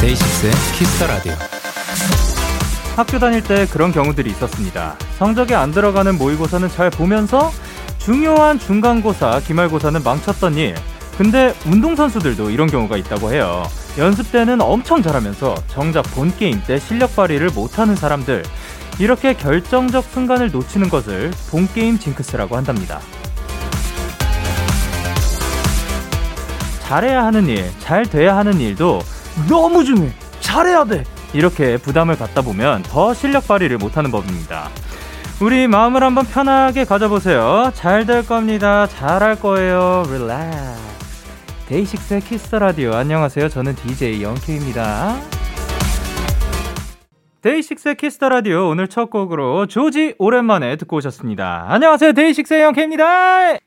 DAY6의 Kiss the 라디오. 학교 다닐 때 그런 경우들이 있었습니다. 성적이 안 들어가는 모의고사는 잘 보면서 중요한 중간고사, 기말고사는 망쳤던 일. 근데 운동선수들도 이런 경우가 있다고 해요. 연습 때는 엄청 잘하면서 정작 본 게임 때 실력 발휘를 못하는 사람들. 이렇게 결정적 순간을 놓치는 것을 본 게임 징크스라고 한답니다. 잘해야 하는 일, 잘 돼야 하는 일도 너무 중요해. 잘해야 돼. 이렇게 부담을 갖다 보면 더 실력 발휘를 못하는 법입니다. 우리 마음을 한번 편하게 가져보세요. 잘 될 겁니다. 잘할 거예요. Relax. DAY6의 Kiss the 라디오. 안녕하세요. 저는 DJ Young K입니다. DAY6의 Kiss the 라디오 오늘 첫 곡으로 조지 오랜만에 듣고 오셨습니다. 안녕하세요. DAY6의 Young K입니다.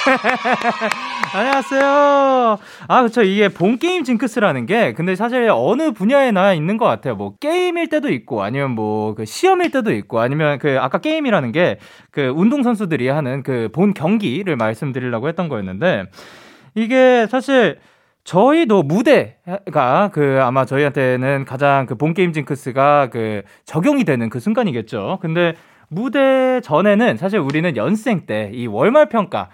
안녕하세요. 아, 그쵸. 이게 본 게임 징크스라는 게, 근데 사실 어느 분야에나 있는 것 같아요. 뭐, 게임일 때도 있고, 아니면 뭐, 그 시험일 때도 있고, 아니면 그, 아까 게임이라는 게, 그, 운동선수들이 하는 그, 본 경기를 말씀드리려고 했던 거였는데, 이게 사실, 저희도 무대가 그 아마 저희한테는 가장 그 본 게임 징크스가 그 적용이 되는 그 순간이겠죠. 근데 무대 전에는 사실 우리는 연생 때 이 월말 평가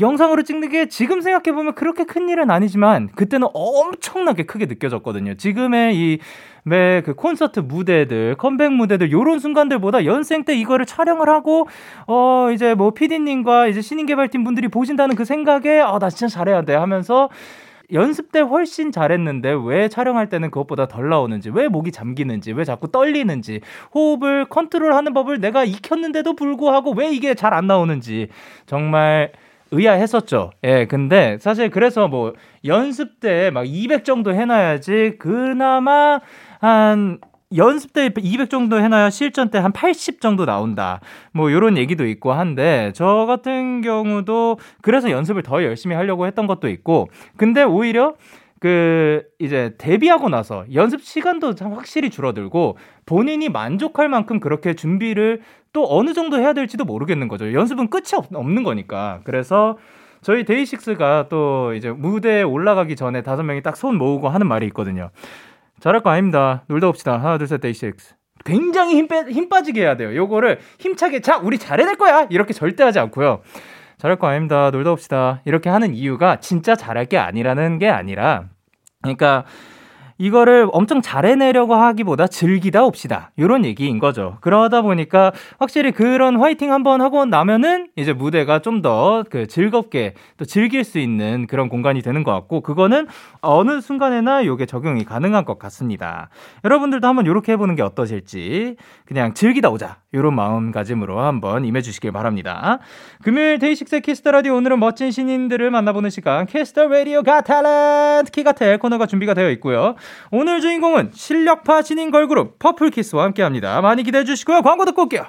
영상으로 찍는 게 지금 생각해보면 그렇게 큰 일은 아니지만 그때는 엄청나게 크게 느껴졌거든요. 지금의 이 매 그 콘서트 무대들, 컴백 무대들 요런 순간들보다 연생 때 이거를 촬영을 하고 어 이제 뭐 PD님과 이제 신인 개발팀 분들이 보신다는 그 생각에 아나 진짜 잘해야 돼 하면서 연습 때 훨씬 잘했는데 왜 촬영할 때는 그것보다 덜 나오는지, 왜 목이 잠기는지, 왜 자꾸 떨리는지, 호흡을 컨트롤하는 법을 내가 익혔는데도 불구하고 왜 이게 잘 안 나오는지 정말 의아했었죠. 예, 근데 사실 그래서 뭐 연습 때 막 200 정도 해놔야지 그나마 한 연습 때 200 정도 해놔야 실전 때 한 80 정도 나온다. 뭐 요런 얘기도 있고 한데 저 같은 경우도 그래서 연습을 더 열심히 하려고 했던 것도 있고 근데 오히려 그 이제 데뷔하고 나서 연습 시간도 확실히 줄어들고 본인이 만족할 만큼 그렇게 준비를 또 어느 정도 해야 될지도 모르겠는 거죠. 연습은 끝이 없, 는 거니까. 그래서 저희 데이식스가 또 이제 무대에 올라가기 전에 다섯 명이 딱 손 모으고 하는 말이 있거든요. 잘할 거 아닙니다. 놀다 봅시다. 하나, 둘, 셋, 데이식스. 굉장히 힘, 빼, 힘 빠지게 해야 돼요. 요거를 힘차게, 자, 우리 잘해낼 거야! 이렇게 절대 하지 않고요. 잘할 거 아닙니다. 놀다 봅시다. 이렇게 하는 이유가 진짜 잘할 게 아니라는 게 아니라, 그러니까, 이거를 엄청 잘해내려고 하기보다 즐기다 옵시다. 요런 얘기인 거죠. 그러다 보니까 확실히 그런 화이팅 한번 하고 나면은 이제 무대가 좀 더 그 즐겁게 또 즐길 수 있는 그런 공간이 되는 것 같고 그거는 어느 순간에나 요게 적용이 가능한 것 같습니다. 여러분들도 한번 요렇게 해보는 게 어떠실지 그냥 즐기다 오자. 요런 마음가짐으로 한번 임해주시길 바랍니다. 금요일 DAY6 Kiss the 라디오 오늘은 멋진 신인들을 만나보는 시간 Kiss the 라디오 Got Talent 키갓탤 코너가 준비가 되어 있고요. 오늘 주인공은 실력파 신인 걸그룹 퍼플키스와 함께합니다. 많이 기대해 주시고요. 광고 듣고 올게요.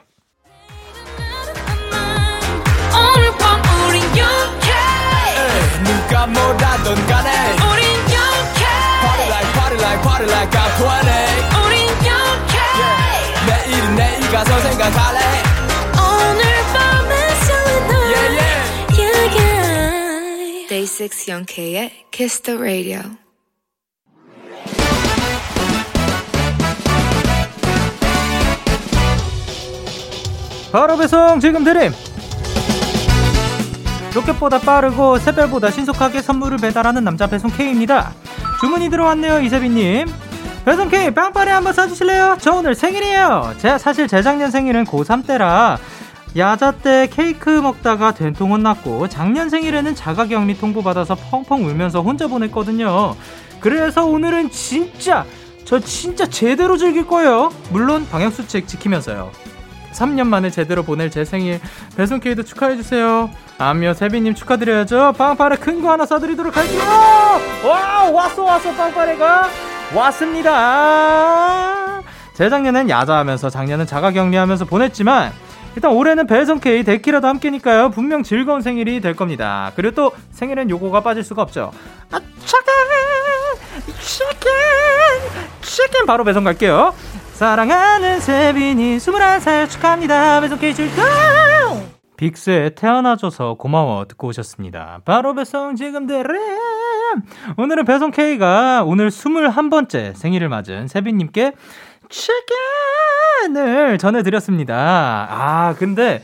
누가 뭐라던 간에 우린 영케 Party like party like party like I'm 20 우린 영케 yeah. 내일은 내일 가서 생각할래 오늘 밤에 설레 yeah, yeah. yeah, yeah. Day 6 영케의 Kiss the Radio 바로 배송 지금 드림. 로켓보다 빠르고 새별보다 신속하게 선물을 배달하는 남자 배송 K입니다. 주문이 들어왔네요 이세빈님. 배송 K 빵빠레 한번 써주실래요? 저 오늘 생일이에요. 제가 사실 재작년 생일은 고3 때라 야자 때 케이크 먹다가 된통 혼났고 작년 생일에는 자가격리 통보받아서 펑펑 울면서 혼자 보냈거든요. 그래서 오늘은 진짜 저 진짜 제대로 즐길 거예요. 물론 방역수칙 지키면서요 3년 만에 제대로 보낼 제 생일 배송 K도 축하해주세요. 아미어 세비님 축하드려야죠. 빵빠레 큰 거 하나 써드리도록 할게요. 와 왔어 왔어 빵빠레가 왔습니다. 재작년엔 야자하면서 작년은 자가격리하면서 보냈지만 일단 올해는 배송 K 데키라도 함께니까요. 분명 즐거운 생일이 될 겁니다. 그리고 또 생일엔 요거가 빠질 수가 없죠. 아, 치킨! 치킨! 치킨! 바로 배송 갈게요. 사랑하는 세빈이 21살 축하합니다. 배송 줄까? 빅스의 태어나줘서 고마워 듣고 오셨습니다. 바로 배송 지금 드림! 오늘은 배송 K가 오늘 21번째 생일을 맞은 세빈님께 치킨을 전해드렸습니다. 아, 근데,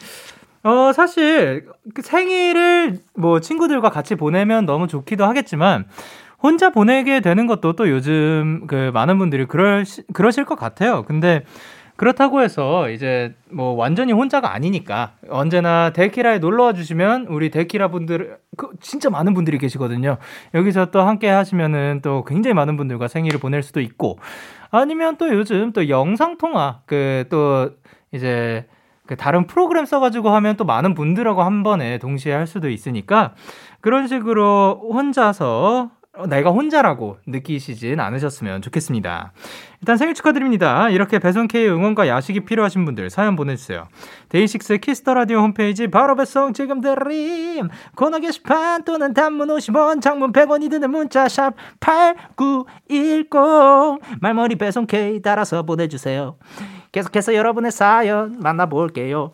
어, 사실, 그 생일을 뭐 친구들과 같이 보내면 너무 좋기도 하겠지만, 혼자 보내게 되는 것도 또 요즘 그 많은 분들이 그럴, 그러실 것 같아요. 근데, 그렇다고 해서 이제 뭐 완전히 혼자가 아니니까 언제나 데키라에 놀러 와 주시면 우리 데키라 분들 그 진짜 많은 분들이 계시거든요. 여기서 또 함께 하시면은 또 굉장히 많은 분들과 생일을 보낼 수도 있고 아니면 또 요즘 또 영상 통화 그 또 이제 그 다른 프로그램 써가지고 하면 또 많은 분들하고 한 번에 동시에 할 수도 있으니까 그런 식으로 혼자서 어, 내가 혼자라고 느끼시진 않으셨으면 좋겠습니다. 일단 생일 축하드립니다. 이렇게 배송K 응원과 야식이 필요하신 분들 사연 보내주세요. DAY6 Kiss the 라디오 홈페이지 바로 배송 지금 드림 코너 게시판 또는 단문 50원 장문 100원이 드는 문자 샵 8910 말머리 배송K 따라서 보내주세요. 계속해서 여러분의 사연 만나볼게요.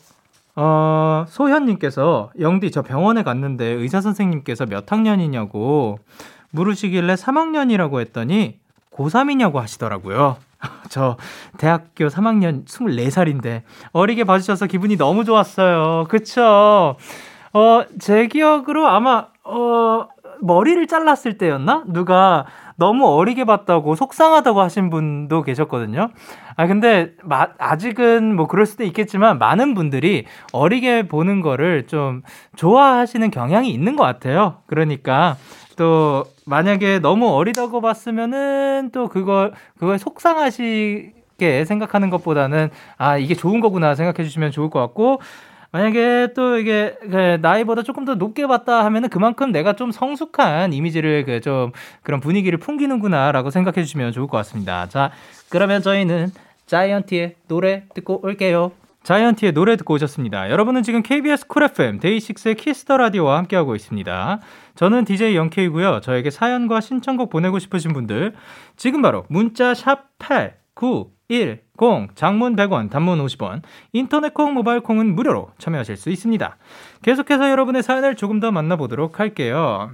어, 소현님께서 영디 저 병원에 갔는데 의사 선생님께서 몇 학년이냐고 물으시길래 3학년이라고 했더니 고3이냐고 하시더라고요. 저 대학교 3학년 24살인데 어리게 봐주셔서 기분이 너무 좋았어요. 그쵸? 어, 제 기억으로 아마, 어, 머리를 잘랐을 때였나? 누가 너무 어리게 봤다고 속상하다고 하신 분도 계셨거든요. 아, 근데, 마, 아직은 뭐 그럴 수도 있겠지만, 많은 분들이 어리게 보는 거를 좀 좋아하시는 경향이 있는 것 같아요. 그러니까, 또 만약에 너무 어리다고 봤으면은 또 그거 그거에 속상하시게 생각하는 것보다는 아 이게 좋은 거구나 생각해 주시면 좋을 것 같고 만약에 또 이게 그 나이보다 조금 더 높게 봤다 하면은 그만큼 내가 좀 성숙한 이미지를 그 좀 그런 분위기를 풍기는구나라고 생각해 주시면 좋을 것 같습니다. 자, 그러면 저희는 자이언티의 노래 듣고 올게요. 자이언티의 노래 듣고 오셨습니다. 여러분은 지금 KBS 쿨 FM 데이식스의 키스터 라디오와 함께하고 있습니다. 저는 DJ 영케이고요. 저에게 사연과 신청곡 보내고 싶으신 분들 지금 바로 문자 샵 8910 장문 100원 단문 50원 인터넷 콩 모바일 콩은 무료로 참여하실 수 있습니다. 계속해서 여러분의 사연을 조금 더 만나보도록 할게요.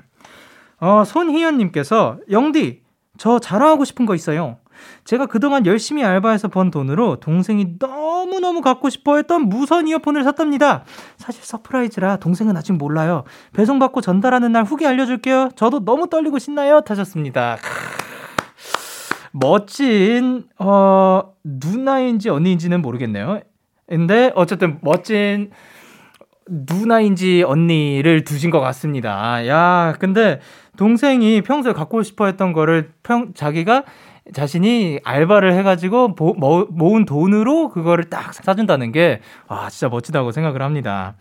어, 손희연 님께서 영디 저 자랑하고 싶은 거 있어요. 제가 그동안 열심히 알바해서 번 돈으로 동생이 너무너무 갖고 싶어 했던 무선 이어폰을 샀답니다. 사실 surprise라 동생은 아직 몰라요. 배송받고 전달하는 날 후기 알려줄게요. 저도 너무 떨리고 신나요. 하셨습니다. 멋진, 어, 누나인지 언니인지는 모르겠네요. 근데 어쨌든 멋진 누나인지 언니를 두신 것 같습니다. 야, 근데 동생이 평소에 갖고 싶어 했던 거를 평, 자기가 자신이 알바를 해가지고 모, 모, 모은 돈으로 그거를 딱 사준다는 게, 와, 진짜 멋지다고 생각을 합니다.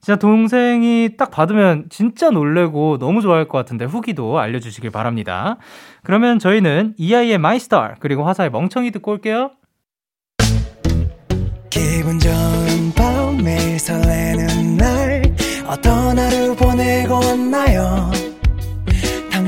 진짜 동생이 딱 받으면 진짜 놀래고 너무 좋아할 것 같은데 후기도 알려주시길 바랍니다. 그러면 저희는 이하이의 My Star 그리고 화사의 멍청이 듣고 올게요. 기분 좋은 밤 매일 설레는 날 어떤 하루 보내고 왔나요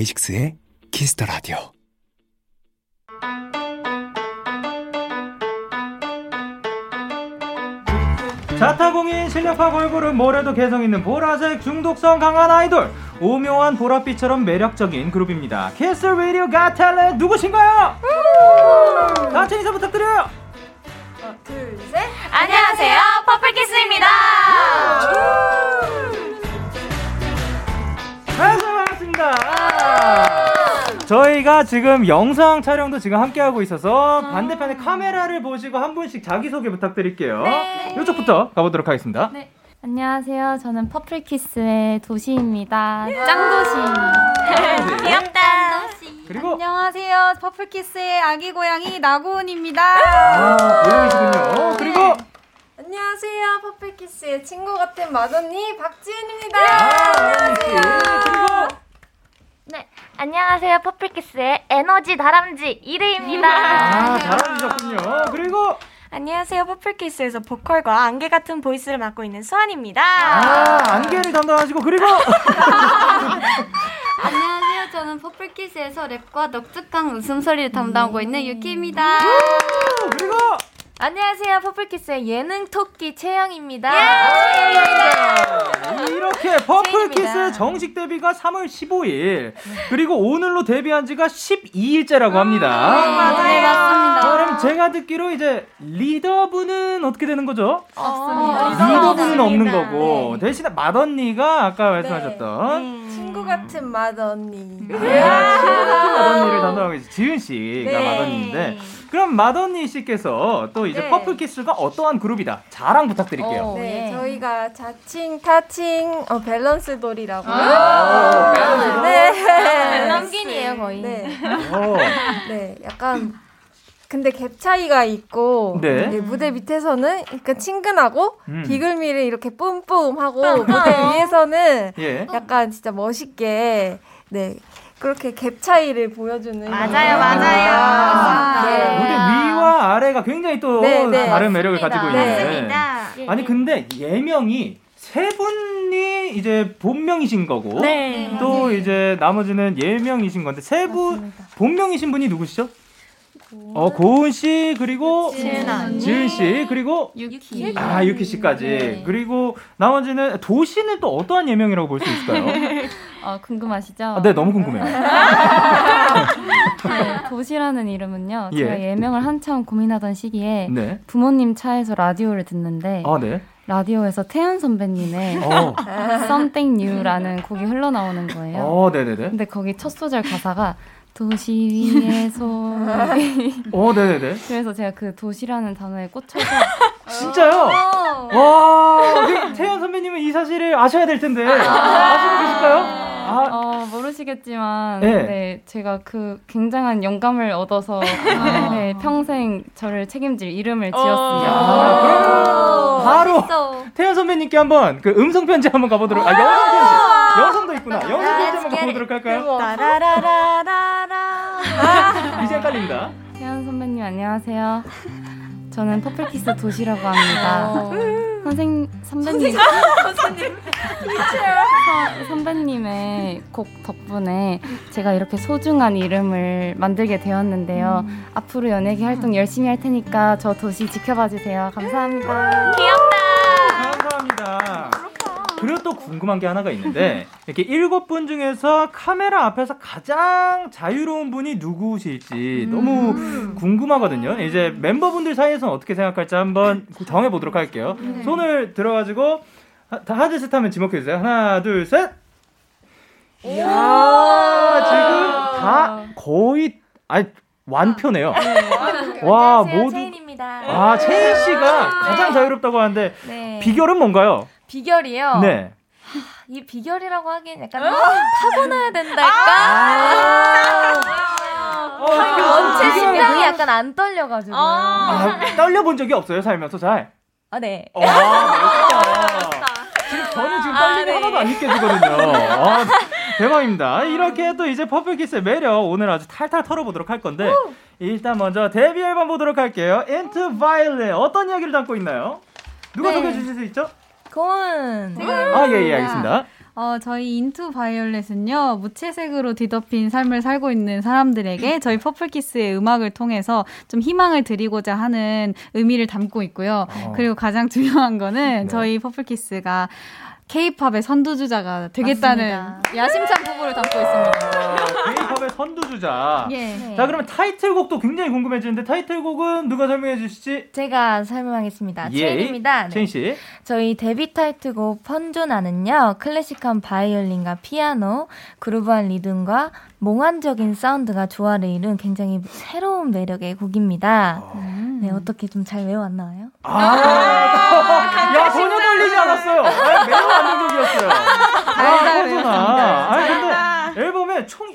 데이식스의 Kiss the Radio. 자타공인 실력파 걸그룹 뭐래도 개성 있는 보라색 중독성 강한 아이돌 오묘한 보랏빛처럼 매력적인 그룹입니다. Kiss the Radio 가텔레 누구신가요? 같이 인사 부탁드려요. 하나, 둘, 셋. 안녕하세요. 퍼플키스입니다. 반갑습니다. 저희가 지금 영상 촬영도 지금 함께 하고 있어서 반대편에 카메라를 보시고 한 분씩 자기 소개 부탁드릴게요. 네. 이쪽부터 가보도록 하겠습니다. 네. 안녕하세요. 저는 퍼플키스의 도시입니다. 짱도시. 귀엽다. 그리고 안녕하세요. 퍼플키스의 아기 고양이 나고은입니다. 아, 고양이시군요. 그리고 네. 안녕하세요. 퍼플키스의 친구 같은 맏언니 박지은입니다. 아, 안녕하세요. 그리고 네, 안녕하세요. 퍼플키스의 에너지 다람쥐 이레입니다. 아, 다람쥐셨군요. 그리고 안녕하세요. 퍼플키스에서 보컬과 안개 같은 voice를 맡고 있는 수안입니다. 아, 안개를 담당하시고 그리고 안녕하세요. 저는 퍼플키스에서 랩과 넉적한 웃음소리를 담당하고 있는 유키입니다. 그리고 안녕하세요. 퍼플키스의 예능 토끼 채인입니다. 예! 이렇게 퍼플키스 정식 데뷔가 3월 15일 그리고 오늘로 데뷔한 지가 12일째라고 합니다. 네, 맞아요. 네, 맞습니다. 그럼 제가 듣기로 이제 리더분은 어떻게 되는 거죠? 없습니다. 리더분은 없는 거고 네. 대신에 맏언니가 아까 말씀하셨던 네. 친구 같은 맏언니. 아, 친구 같은 맏언니를 담당하고 계신 지은 씨가 네. 맏언니인데 그럼 맏언니 씨께서 또 이제 네. 퍼플키스가 어떠한 그룹이다 자랑 부탁드릴게요. 어, 네, 예. 저희가 자칭, 타칭, 어, 밸런스 돌이라고요. 아, 밸런스 돌. 네. 런긴이에요 거의. 네. 오. 네, 약간 근데 갭 차이가 있고 네. 네, 무대 밑에서는 약간 친근하고 음. 비글미를 이렇게 뿜뿜하고 무대 위에서는 예. 약간 진짜 멋있게 네 그렇게 갭 차이를 보여주는 맞아요, 맞아요. 맞아요. 네. 무대 위와 아래가 굉장히 또 네, 네. 다른 매력을 맞습니다. 가지고 있는데 맞습니다. 아니 근데 예명이 세 분이 이제 본명이신 거고 네. 또 이제 나머지는 예명이신 건데 세 분 본명이신 분이 누구시죠? 어 고은 씨 그리고 지은. 지은 씨 그리고 유키. 아 유키 씨까지 네. 그리고 나머지는 도시는 또 어떠한 예명이라고 볼 수 있을까요? 어, 궁금하시죠? 아, 네 너무 궁금해요. 네, 도시라는 이름은요. 예. 제가 예명을 한참 고민하던 시기에 네. 부모님 차에서 라디오를 듣는데 아 네. 라디오에서 태연 선배님의 어. Something New라는 곡이 흘러나오는 거예요. 어 네네네. 근데 거기 첫 소절 가사가 도시 소리 어 네네네. 그래서 제가 그 도시라는 단어에 꽂혀서 진짜요? 와, 그 태연 선배님은 이 사실을 아셔야 될 텐데 아시고 계실까요? 아, 어, 모르시겠지만 네. 네. 제가 그 굉장한 영감을 얻어서 네, 평생 저를 책임질 이름을 지었습니다. 아, 그럼 바로 태연 선배님께 한번 그 음성 편지 한번 가보도록. 아 영상 편지. 영상도 있구나. 영상 편지 한번 가보도록 할까요? 따라라라라라. 이제 헷갈립니다. 태연 선배님 안녕하세요. 저는 퍼플키스 도시라고 합니다. 선생 선배님 선생님 선배님의 곡 덕분에 제가 이렇게 소중한 이름을 만들게 되었는데요. 앞으로 연예계 활동 열심히 할 테니까 저 도시 지켜봐 주세요. 감사합니다. 감사합니다. 그리고 또 궁금한 게 하나가 있는데 이렇게 일곱 분 중에서 카메라 앞에서 가장 자유로운 분이 누구실지 너무 궁금하거든요. 이제 멤버분들 사이에서는 어떻게 생각할지 한번 정해 보도록 할게요. 손을 들어가지고 하- 다 하나 둘셋 하면 지목해 주세요. 하나 둘 셋. 이야 지금 다 거의 아니 완표네요. 와 안녕하세요, 모두 채인입니다. 아 채인 씨가 가장 자유롭다고 하는데 네. 비결은 뭔가요? 비결이요. 네. 이 비결이라고 하기엔 약간 타고나야 된달까? 어, 원체 비결은 심장이 그냥- 약간 안 떨려가지고. 아, 떨려본 적이 없어요 살면서 잘. 아, 네. 지금 저는 지금 떨림이 네. 하나도 안 느껴지거든요. 아, 대박입니다. 이렇게 또 이제 퍼플키스의 매력 오늘 아주 탈탈 털어보도록 할 건데 일단 먼저 데뷔 앨범 보도록 할게요. Into Violet 어떤 이야기를 담고 있나요? 누가 네. 소개해 주실 수 있죠? 고은. 아 예 예 알겠습니다. 어, 저희 Into Violet은요, 무채색으로 뒤덮인 삶을 살고 있는 사람들에게 저희 퍼플키스의 음악을 통해서 좀 희망을 드리고자 하는 의미를 담고 있고요. 어. 그리고 가장 중요한 거는 네. 저희 퍼플키스가 케이팝의 선두주자가 되겠다는 야심찬 포부를 담고 있습니다. 선두주자. 예. 자, 그러면 타이틀곡도 굉장히 궁금해지는데 타이틀곡은 누가 설명해 주시지? 제가 설명하겠습니다. 예. 채인입니다. 네. 채인 씨. 저희 데뷔 타이틀곡 폰조나는요, 클래식한 바이올린과 피아노, groove한 리듬과 몽환적인 사운드가 조화를 이룬 굉장히 새로운 매력의 곡입니다. 네, 어떻게 좀 잘 외워왔나요? 아, 야, 전혀 떨리지 않았어요. 아, 매우 안정적이었어요. 아, 그렇구나. 아니, 근데 앨범에 총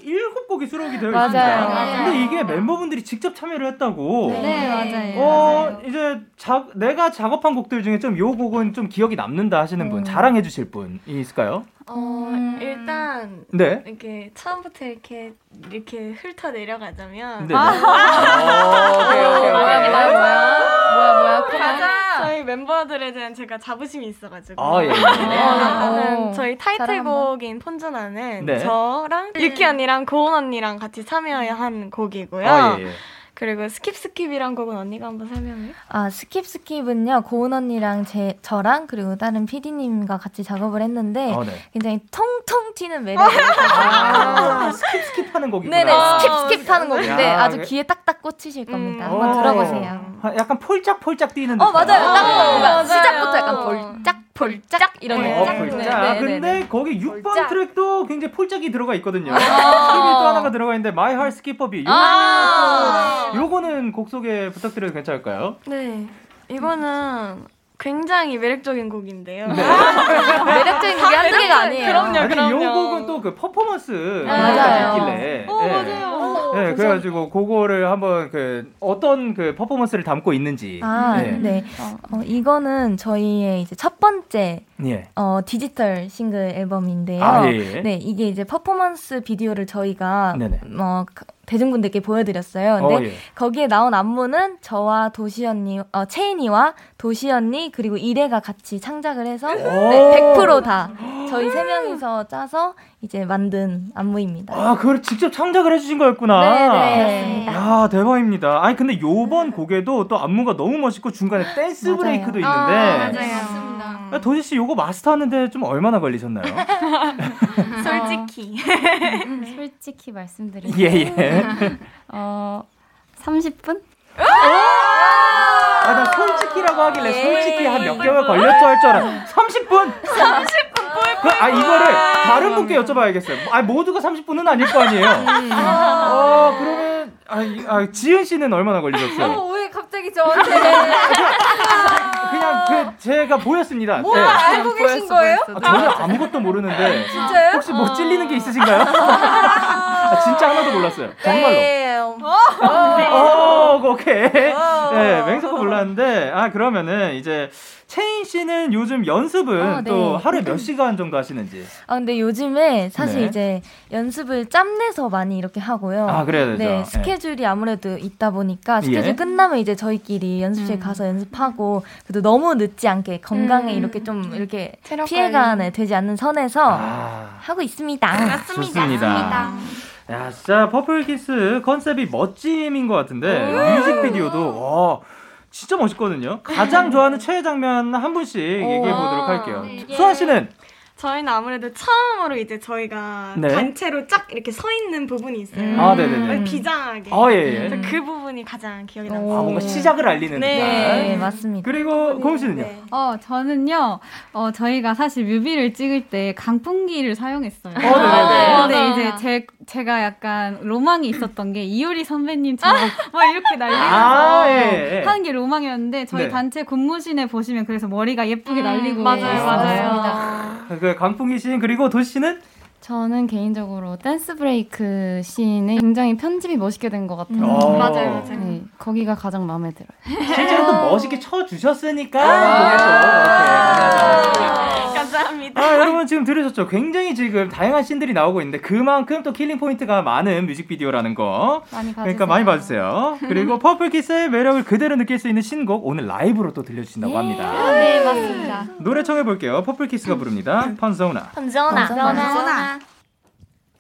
7곡이 수록이 되어 맞아요. 있습니다. 맞아요. 근데 이게 멤버분들이 직접 참여를 했다고. 네, 맞아요. 어, 이제 자, 내가 작업한 곡들 중에 좀 요 곡은 좀 기억이 남는다 하시는 분, 자랑해 주실 분이 있을까요? 어, 일단 네. 이렇게 처음부터 이렇게 이렇게 훑어 내려가자면 네. 네. 어, 오케이, 오케이, 오케이. 뭐야, 뭐야, 뭐야. 가장 저희 멤버들에 대한 제가 자부심이 있어가지고 아, 예, 예. 일단은 어, 저희 타이틀곡인 폰즈나는 네. 저랑 유키 언니랑 고은 언니랑 같이 참여한 곡이고요. 아, 예, 예. 그리고 Skip Skip이란 곡은 언니가 한번 설명해. 아, Skip Skip은요, 고은 언니랑 제, 저랑 그리고 다른 PD님과 같이 작업을 했는데, 어, 네. 굉장히 통통 튀는 매력이 아, Skip Skip 하는 곡이구나. 네네, 아, Skip Skip 하는 곡인데 야, 아주 그- 귀에 딱딱 꽂히실 겁니다. 음. 한번 오. 들어보세요. 아, 약간 폴짝폴짝 뛰는 어, 듯한. 맞아요. 딱 아, 뭔가 맞아요. 시작부터 약간 폴짝, 폴짝 이런 어, 느낌. 폴짝. 네, 네, 네, 근데 네. 거기 6번 폴짝. 트랙도 굉장히 폴짝이 들어가 있거든요. Skip이 또 하나가 들어가 있는데 My Heart Skip a Beat. 아. 요거는 곡 소개 부탁드려도 괜찮을까요? 네, 이거는 굉장히 매력적인 곡인데요. 매력적인 곡이 한두 개가 아니에요. 그럼요, 아니, 그럼요. 요 곡은 또 그 퍼포먼스 맞아요. 있길래. 어, 네. 맞아요. 네, 그래가지고 그거를 한번 그 어떤 그 퍼포먼스를 담고 있는지. 아, 네. 네. 어, 이거는 저희의 이제 첫 번째 예. 어, 디지털 싱글 앨범인데요. 아, 예, 예. 네, 이게 이제 퍼포먼스 비디오를 저희가 네네. 어, 그- 대중분들께 보여드렸어요. 근데 어, 예. 거기에 나온 안무는 저와 도시 언니, 어, 채인이와 도시 언니 그리고 이레가 같이 창작을 해서 네, 100%다 저희 세 명이서 짜서 이제 만든 안무입니다. 아, 그걸 직접 창작을 해주신 거였구나. 네, 네. 야 대박입니다. 아니 근데 요번 곡에도 또 안무가 너무 멋있고 중간에 댄스 맞아요. 브레이크도 있는데 맞습니다. 아, 도지 씨 요거 마스터하는데 좀 얼마나 걸리셨나요? 솔직히. 솔직히 말씀드리면 예 예. 어 30분? 아, 나 솔직히라고 하길래 솔직히 한몇 개월 걸렸죠 할 줄 알아. 30분? 30분 그, 아 이거를 다른 분께 여쭤봐야겠어요. 아 모두가 30분은 아닐 거 아니에요. 어 그러면 아, 이- 아 지은 씨는 얼마나 걸리셨어요? 왜 갑자기 저한테 그냥 그 제가 보였습니다. 네. 알고 계신 거예요? 아, 전혀 아무것도 모르는데 진짜요? 혹시 뭐 찔리는 게 있으신가요? 아, 진짜 하나도 몰랐어요. 정말로. 네. 어, 오케이. 네, 맹석도 몰랐는데, 아, 그러면은 이제, 채인 씨는 요즘 연습은 어, 네. 또 하루에 몇 시간 정도 하시는지. 아 근데 요즘에 사실 네. 이제 연습을 짬내서 많이 이렇게 하고요. 아, 그래야 되죠. 네, 예. 스케줄이 아무래도 있다 보니까 스케줄 예. 끝나면 이제 저희끼리 연습실 가서 연습하고 그래도 너무 늦지 않게 건강에 이렇게 좀 이렇게 체력 피해가. 네, 되지 않는 선에서 아, 하고 있습니다. 좋습니다. 야, 진짜 퍼플키스 컨셉이 멋짐인 것 같은데, 뮤직비디오도, 와, 진짜 멋있거든요. 가장 좋아하는 최애 장면 한 분씩 얘기해 보도록 할게요. 수환 씨는? 저희는 아무래도 처음으로 이제 저희가 네. 단체로 쫙 이렇게 서 있는 부분이 있어요. 음. 아, 네네네. 비장하게. 어, 예, 예. 그 부분이 가장 기억에 아, 남습니다. 뭔가 시작을 알리는 네. 네, 맞습니다. 그리고 고은 씨는요? 네. 어, 저는요, 어, 저희가 사실 뮤비를 찍을 때 강풍기를 사용했어요. 어, 네네네. 근데 이제 제, 제가 약간 로망이 있었던 게 이효리 선배님처럼 막 이렇게 날리면서 아, 예, 예. 하는 게 로망이었는데 저희 네. 단체 군무신에 보시면 그래서 머리가 예쁘게 날리고 맞아요. 맞아요. 그 강풍기 씨 그리고 도시 씨는 저는 개인적으로 댄스 브레이크 씬이 굉장히 편집이 멋있게 된 것 같아요. 어. 맞아요, 맞아요. 네, 거기가 가장 마음에 들어요. 실제로 또 멋있게 쳐 주셨으니까 그게 또 이렇게 가능하지 않았을까. 감사합니다. 아 여러분 지금 들으셨죠? 굉장히 지금 다양한 씬들이 나오고 있는데 그만큼 또 killing 포인트가 많은 뮤직비디오라는 거. 많이 봐주세요. 그러니까 많이 봐주세요. 그리고 퍼플키스의 매력을 그대로 느낄 수 있는 신곡 오늘 라이브로 또 들려주신다고 합니다. 네, 맞습니다. 노래 청해 볼게요. 퍼플키스가 부릅니다. 폰조나. 전전아. 전화.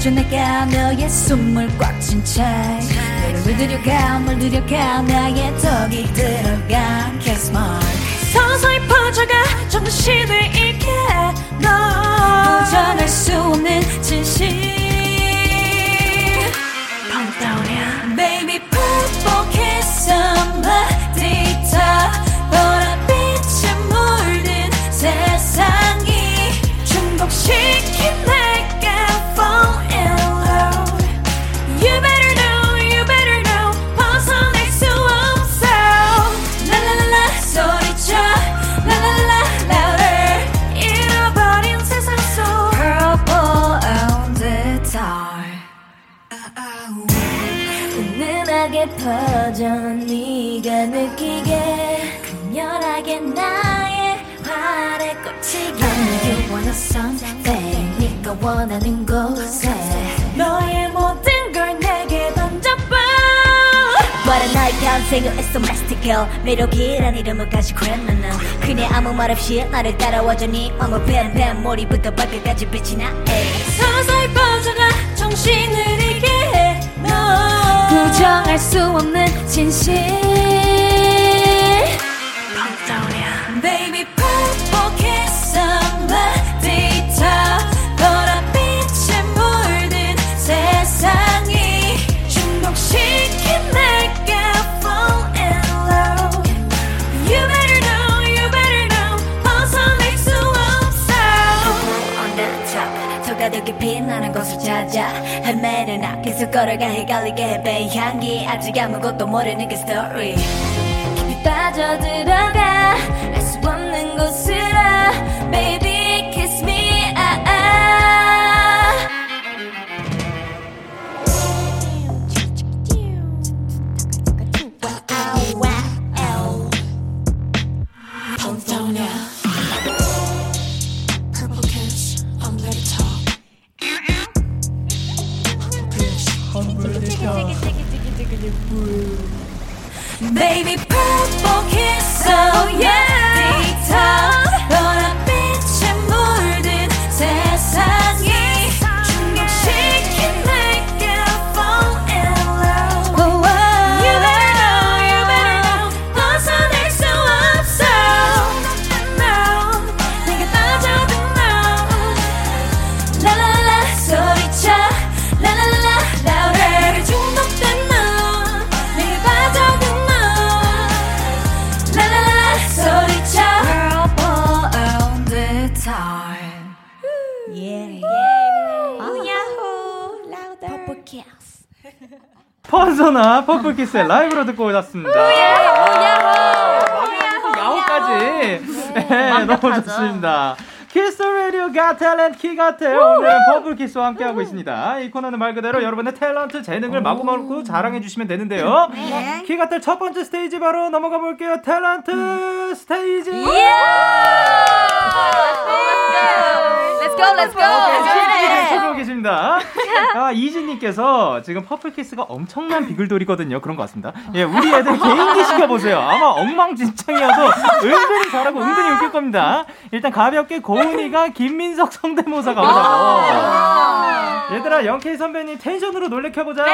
가 너의 숨을 꽉 쥔 채. 너를 들여가 뭘 들여가 나의 덕이 들어간 Kiss mark 서서히 퍼져가 정신을 잃게. 너. 부정할 수 없는 진실 원하는 곳에 너의 모든 걸 내게 던져봐. a night 평생을 애써 마스티girl 매력이란 이름을 가지고 했나는. 그냥 아무 말 없이 나를 따라와줘 네 맘을 뱀뱀. 머리부터 발끝까지 빛이 나. 서서히 퍼져가 정신을 잃게 해 너. 부정할 수 없는 진실 더가 더 깊이 나는 곳을 찾아 헤매는 나 계속 걸어가 헷갈리게 해 배 향기 아직 아무것도 모르는 그 스토리 깊이 빠져들어가 알 수 없는 곳으로 Baby Baby 폰조나 퍼플키스의 라이브로 듣고 오셨습니다. 야호까지. 네, 너무 좋습니다. 키스 라디오 가 탤런트 키가 태 오늘 퍼플키스와 함께 하고 있습니다. 이 코너는 말 그대로 여러분의 탤런트 재능을 마구마구 자랑해 주시면 되는데요. 키가 탤 첫 번째 스테이지 바로 넘어가 볼게요. 탤런트 스테이지. Let's go, let's go. 쳐주고 계십니다. 아, 이진님께서 지금 퍼플 키스가 엄청난 비글돌이거든요. 그런 것 같습니다. 예, 우리 애들 개인기 시켜보세요. 아마 엉망진창이어도 은근히 잘하고 은근히 웃길 겁니다. 일단 가볍게 고은이가 김민석 성대모사 가보자고. 얘들아, 영케이 선배님 텐션으로 놀래켜보자.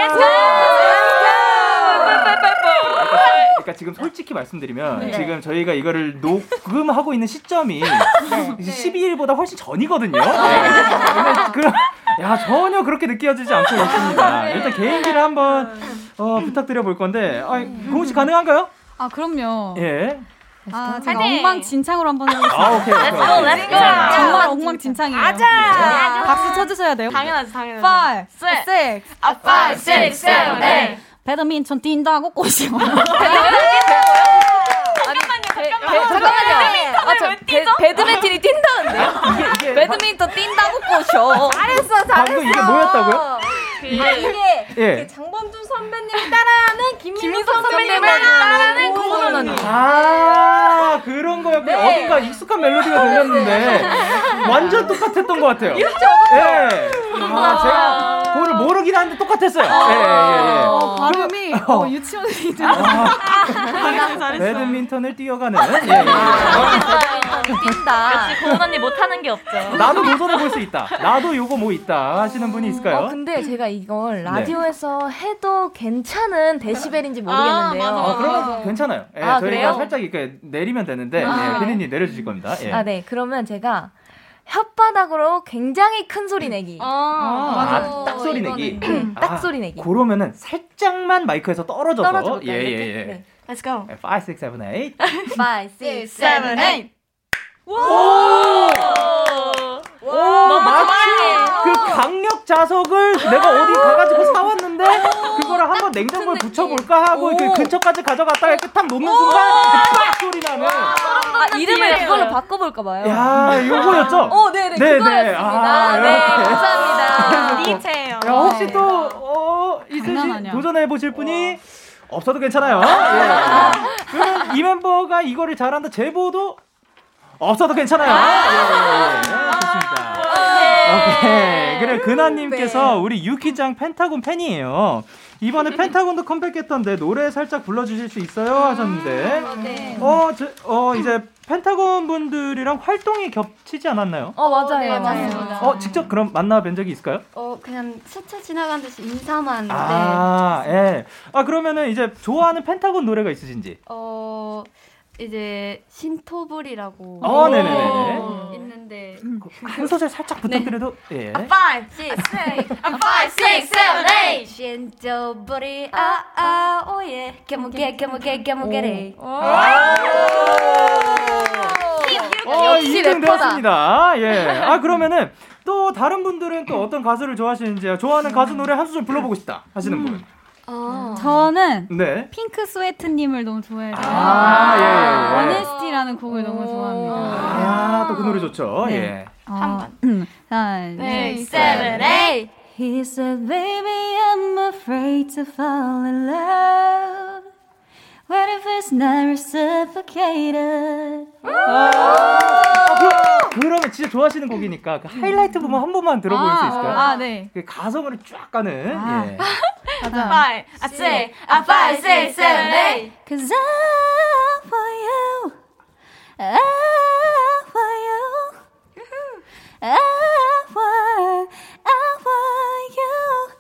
그러니까 지금 솔직히 말씀드리면 지금 저희가 이거를 녹음하고 있는 시점이 12일보다 훨씬 전이거든요. 네. 근데 그, 야 전혀 그렇게 느껴지지 않고 있습니다. 일단 개인기를 한번 어, 부탁드려 볼 건데, 아, 고은 씨 가능한가요? 아 그럼요. 예. 아 제가! 엉망진창으로 한번 해보겠습니다. 아 오케이 오케이. 오케이. 정말 엉망진창이에요. 아자! 박수 쳐주셔야 돼요. 당연하지 당연하지 Five, Six. six, 아, five, six, seven, eight. 배드민턴 뛴다고 꼬시고. 잠깐만요 잠깐만요. 아, 저 배, 배드민턴이 뛴다는데요? 이게 배드민턴 뛴다고 꼬셔. 잘했어, 방금 이게 뭐였다고요? 이게 예. 장범준 선배님을 따라하는 김민석 선배님을 선배님을 따라하는 따라하는 고은 언니. 아 그런 거였군요. 네. 어딘가 익숙한 멜로디가 들렸는데 완전 똑같았던 것 같아요. 예. 아, 제가 그거를 모르긴 하는데 똑같았어요. 예, 예, 예. 어, 발음이 어, 유치원생이들. 배드민턴을 뛰어가는. 예, 예. 뛴다. 역시 고은 언니 못하는 게 없죠. 나도 도전해 볼수 있다. 나도 요거 뭐 있다 하시는 분이 있을까요? 어, 근데 제가 이걸 네. 라디오에서 해도 괜찮은 데시벨인지 모르겠는데요. 아, 그러면 괜찮아요. 예, 아, 저희가 그래요? 살짝 이렇게 내리면 되는데, 아. 예, 피디님 내려주실 겁니다. 예. 아, 네. 그러면 제가 혓바닥으로 굉장히 큰 소리 내기. 아, 딱 소리 내기. 딱 아, 소리 내기. 그러면은 살짝만 마이크에서 떨어져서. 떨어져. 예, 예, 예. 네. Let's go. 5, 6, 7, 8. 5, 6, 7, 8. 오, 마치 그 강력 자석을 내가 어디 가가지고 사왔는데 그거를 한번 냉장고에 붙여볼까 하고 그 근처까지 가져갔다가 이렇게 딱 놓는 순간 딱 소리 나는. 아, 이름을 그걸로 바꿔볼까 봐요. 야, 요거였죠? 어, 네네, 네네. 그거였습니다. 아, 네. 감사합니다. 니체예요. 야, 혹시 또, 어, 있으시, 장난 아니야. 도전해 보실 분이 없어도 괜찮아요. 예. 그러면 이 멤버가 이거를 잘한다 제보도 없어도 괜찮아요. 예, 예, 예. 좋습니다. 오케이. 그래, 근하님께서 우리 유키장 펜타곤 팬이에요. 이번에 펜타곤도 컴백했던데 노래 살짝 불러주실 수 있어요? 하셨는데. 어, 저, 어, 이제 펜타곤 분들이랑 활동이 겹치지 않았나요? 어, 맞아요. 네, 맞아요. 맞습니다. 어, 직접 그럼 만나뵌 적이 있을까요? 어, 그냥 스쳐 지나간 듯이 인사만. 네. 아, 예. 아, 그러면은 이제 좋아하는 펜타곤 노래가 있으신지? 어, 이제 신토불이라고. 어, 네네네. 있는데. 한 소절 살짝 부탁드려도, 예. Five, six, seven, five, six, seven, eight. 신토불이 아, 아, 오예. 개모개, 개모개, 개모개래. 어, 역시 2등 래퍼다. 되었습니다. 예. 아, 그러면은 또 다른 분들은 또 어떤 가수를 좋아하시는지, 좋아하는 가수 노래 한 소절 불러보고 싶다 하시는 분. 아. 저는 네. 핑크 스웨트님을 너무 좋아해서 아, 예, 예, 예. 원에스티라는 곡을 너무 좋아합니다. 아, 또 그 노래 좋죠. 네. 예. 어, 하나, 둘. He said, baby, I'm afraid to fall in love. What if it's not reciprocated? 아, 그, 그러면 진짜 좋아하시는 곡이니까 그 하이라이트 부분 한 번만 들어볼 수 있을까요? 아, 네. 그 가성으로 쫙 가는. 아. 예. 가자. Five, I say, a five, six, seven, eight. Cause I want you. I want you. I want, I want you.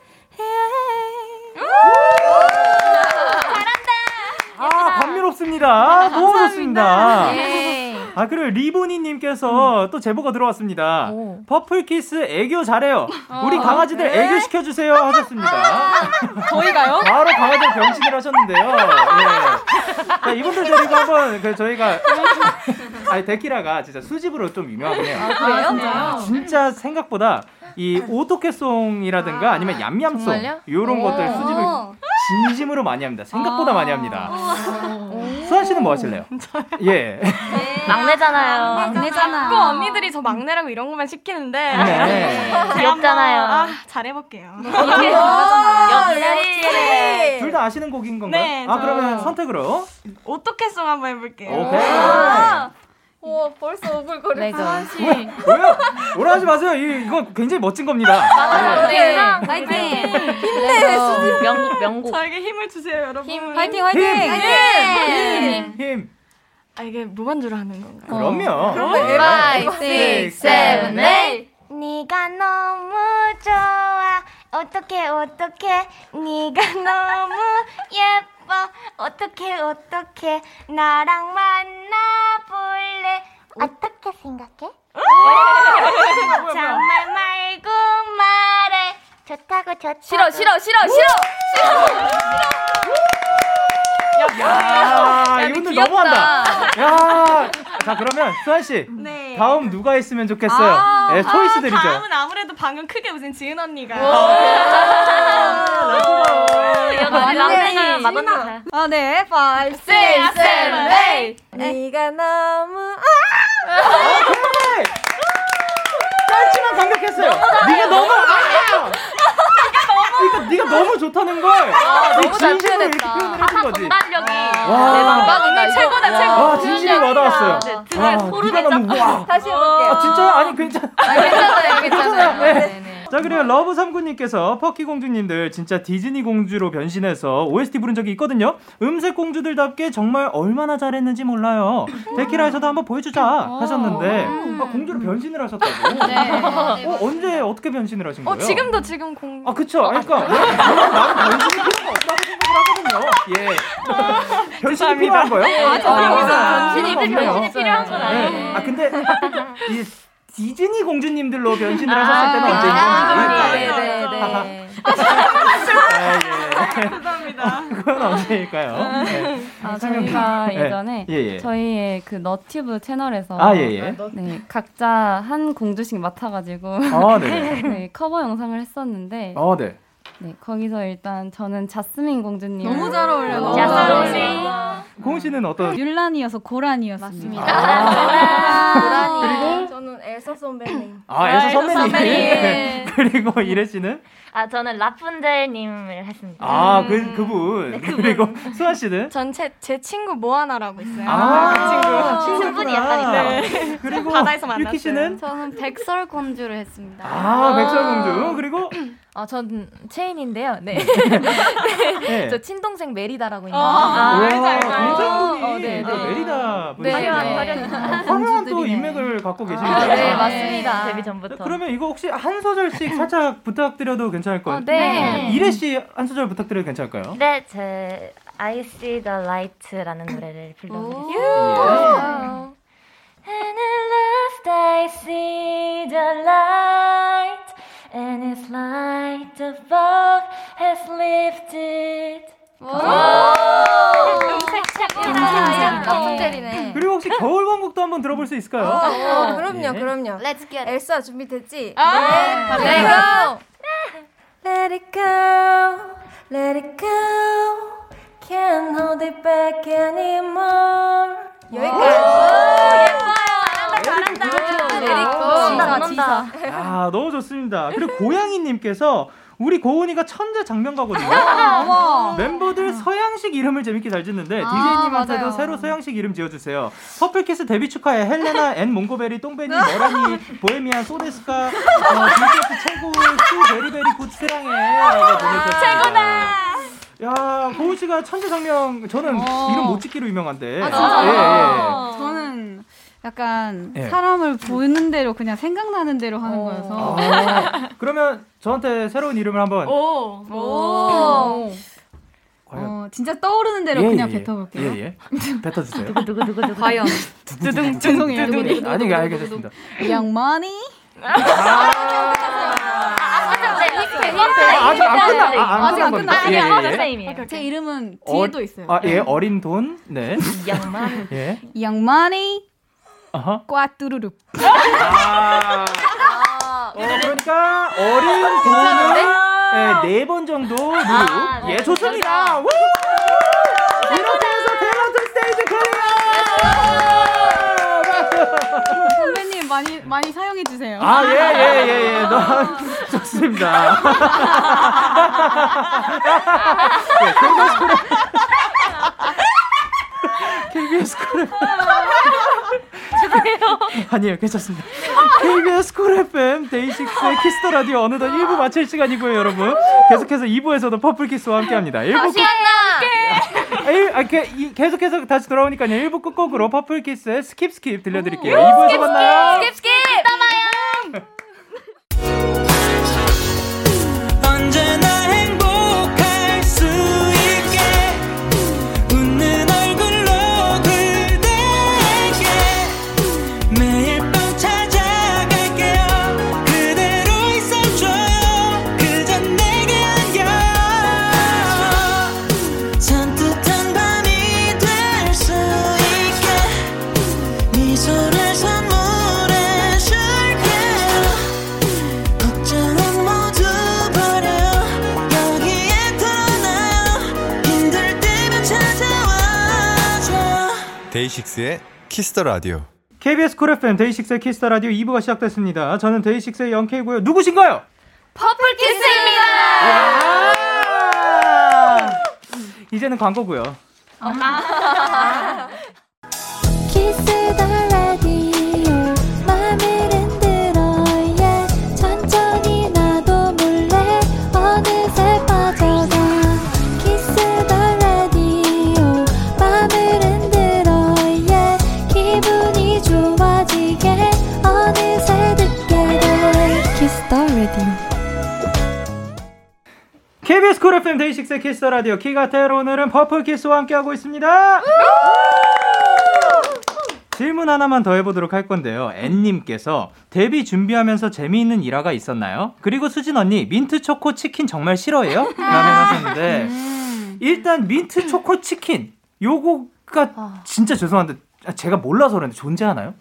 아, 감미롭습니다. 너무 좋습니다. 예. 아, 그리고 리보니님께서 또 제보가 들어왔습니다. 오. 퍼플키스 애교 잘해요. 우리 강아지들 애교 시켜주세요. 하셨습니다. 저희가요? 바로 강아지 변신을 하셨는데요. 예. 자, 이분들 데리고 한번 그 저희가 아니 데키라가 진짜 수집으로 좀 유명하긴 해요. 그래요? 진짜 생각보다 이 오토캐송이라든가 아 니면 얌얌송 정말요? 이런 것들 수집을 진심으로 많이 합니다. 생각보다 많이 합니다. 수아 씨는 뭐 하실래요? 예. 막내잖아요. 막내잖아. 꼭 언니들이 저 막내라고 이런 것만 시키는데 네. 귀엽잖아요. 아, 잘해볼게요. 역시. 둘다 아시는 곡인 건가요? 네, 아 저- 그러면 선택으로. 어떻게 송 한번 해볼게요. 오케이. 와, 벌써 오글거려. 레고. 왜요? 뭐라 하지 마세요. 이, 이건 굉장히 멋진 겁니다. 네. 파이팅. 힘내. 명곡 명곡. 저에게 힘을 주세요, 여러분. 화이팅, 화이팅! 힘! 힘! 아, 이게 무반주로 하는 건가요? 그럼요. Five, six, seven, eight. 네가 너무 좋아 어떡해 어떡해 네가 너무 예뻐 어떡해 어떡해 나랑 만나볼래? 어떻게 생각해? 정말 말고 말해. 좋다고 좋다고. 싫어, 싫어, 싫어, 싫어. 야, 이분들 너무한다. 야, 자 그러면 수환 씨, 네. 다음 누가 했으면 좋겠어요. 네, 초이스 드리죠. 다음은 아무래도 방금 크게 웃은 지은 언니가. 아, 네. Five, Six, seven, eight. 네가 너무 짧지만 강력했어요. 네가 너무 아! 네가 네가 너무 좋다는 걸. 이 너무 잘 진심으로 이렇게. 표현을 해준 거지. 전달력이 와. 대박이다. 이거. 최고다, 최고. 와 진심이 와닿았어요. 네, 와, 등에 소름이 네가 너무 와. 다시 해볼게요. 아 진짜요? 아니 괜찮. 아, 괜찮아요, 괜찮아요. 네. 네, 네. 자 그리고 러브 삼구님께서 퍼키 공주님들 진짜 디즈니 공주로 변신해서 OST 부른 적이 있거든요. 음색 공주들답게 정말 얼마나 잘했는지 몰라요. 데키라에서도 한번 보여주자 하셨는데 아, 공주로 변신을 하셨다고. 네. 어, 언제 어떻게 변신을 하신 어 거예요? 지금도 지금 공. 아 그쵸. 그러니까 저는 나는 변신이 필요가 없다고 생각을 하거든요. 예. 변신이 필요한 거예요? 아, 변신이 필요가 없네요. 변신이 필요한 건 아니에요. 네. 아 근데 이 디즈니 공주님들로 변신을 하셨을 때는 언제인 건지. 아, 네 네네. 아, 예. 감사합니다. 그건 언제일까요? 네. 아, 저희가 네. 예전에 예, 예. 저희의 그 너튜브 채널에서 아, 예, 예. 네, 각자 한 공주씩 맡아가지고 아, 네네. 네, 커버 영상을 했었는데 어, 네. 네, 거기서 일단 저는 자스민 공주님 너무 잘 어울려요. 자스민. 고은 씨는 어떤 율란이어서 고란이었습니다. 고라니. 저는 엘사 선배님. 아, 엘사 선배님. 선배님. 그리고 이래 씨는 아 저는 라푼젤님을 했습니다. 아, 그 그분. 그리고 수아 씨는 전제 제 친구 모아나라고 있어요. 아, 그 친구. 친분이 약간 있어요. 네. 그리고 바다에서 만났어요. 유키 씨는 저는 백설 공주를 했습니다. 아, 백설 공주. 그리고 아, 전 체인인데요. 네. 네. 저 친동생 메리다라고 있는데. 아, 와, 알죠, 알죠. 동생분이 어, 네, 그 네. 메리다 분이 네, 화려한 네. 화려한 또. 인맥을 갖고 아, 계십니다. 네, 맞습니다. 데뷔 전부터. 그러면 이거 혹시 한 소절씩 살짝 부탁드려도 괜찮을까요? 어, 네. 이래 씨 한 소절 부탁드려도 괜찮을까요? 네, 제 I See the Light라는 노래를 불러드릴게요. 예. And at last I see the light, and it's like the fog has lifted. 라푼젤이네. 그리고 혹시 겨울 왕국도 한번 들어볼 수 있을까요? 어, 그럼요, 예. 그럼요. Let's get it. 엘사 준비됐지? Let it go. Let it go, let it go. Can't hold it back anymore. 잘한다. 지사, 지사. 아 너무 좋습니다. 그리고 고양이님께서 우리 고은이가 천재 장면가거든요. 멤버들 서양식 이름을 재밌게 잘 짓는데 DJ님한테도 맞아요. 새로 서양식 이름 지어주세요. 퍼플키스 데뷔 축하해 헬레나 앤 몽고베리 똥베니 머라니 보헤미안 そうですか 어, BTS 최고 수 very very good 사랑해라고 보내주셨습니다. 최고다. 야 고은 씨가 천재 작명 저는 어. 이름 못 짓기로 유명한데. 아? 예, 예. 약간 예. 사람을 보는 대로 그냥 생각나는 대로 하는 거여서 아, 그러면 저한테 새로운 이름을 한번 오. 오. 과연 어, 진짜 떠오르는 대로 예, 그냥 예, 예. 뱉어볼게요. 예, 예. 뱉어주세요. 과연 두둥 죄송해요. 아니, 알겠습니다. 양만이 아, 아직 안 끝나, 아, 안 아직 안. 끝났어요. 예, 아, 예, 예. 제 이름은 어, 뒤에도 있어요. 아, 예, 어린 돈. 네. 양만. 예. 양만이 꽈뚜루룩. 아. 어, 그러니까 어린 돈을 예, 네번 정도 누르. 아, 예, 네. 좋습니다. 우! 이렇게 해서 탤런트 스테이지 clear! 선배님 많이 많이 사용해 주세요. 아, 예, 예, 예, 예. 너무 좋습니다. 네, KBS 쿨쿨 아니에요, 괜찮습니다. KBS 쿨 FM 데이식스의 키스 더 라디오 어느덧 1부 마칠 시간이고요, 여러분. 계속해서 2부에서도 퍼플 키스와 함께합니다. 1부 끝. 아, 계속해서 다시 돌아오니까요. 1부 끝곡으로 퍼플 키스의 Skip Skip 들려드릴게요. 2부에서 만나요. 언제나 데이식스의 키스 더 라디오. KBS 쿨 FM 데이식스의 키스 더 라디오 2부가 시작됐습니다. 저는 데이식스의 영케이고요. 누구신가요? 퍼플키스입니다. 아! 이제는 광고고요. 키스 더 KBS 쿨 FM 데이식스 키스 라디오 키가텔 오늘은 퍼플 키스와 함께하고 있습니다. 질문 하나만 더 해보도록 할 건데요. 앤님께서 데뷔 준비하면서 재미있는 일화가 있었나요? 그리고 수진 언니 민트 초코 치킨 정말 싫어해요? 라고 하셨는데 일단 민트 초코 치킨 요거가 진짜 죄송한데 제가 몰라서 그런데 존재하나요?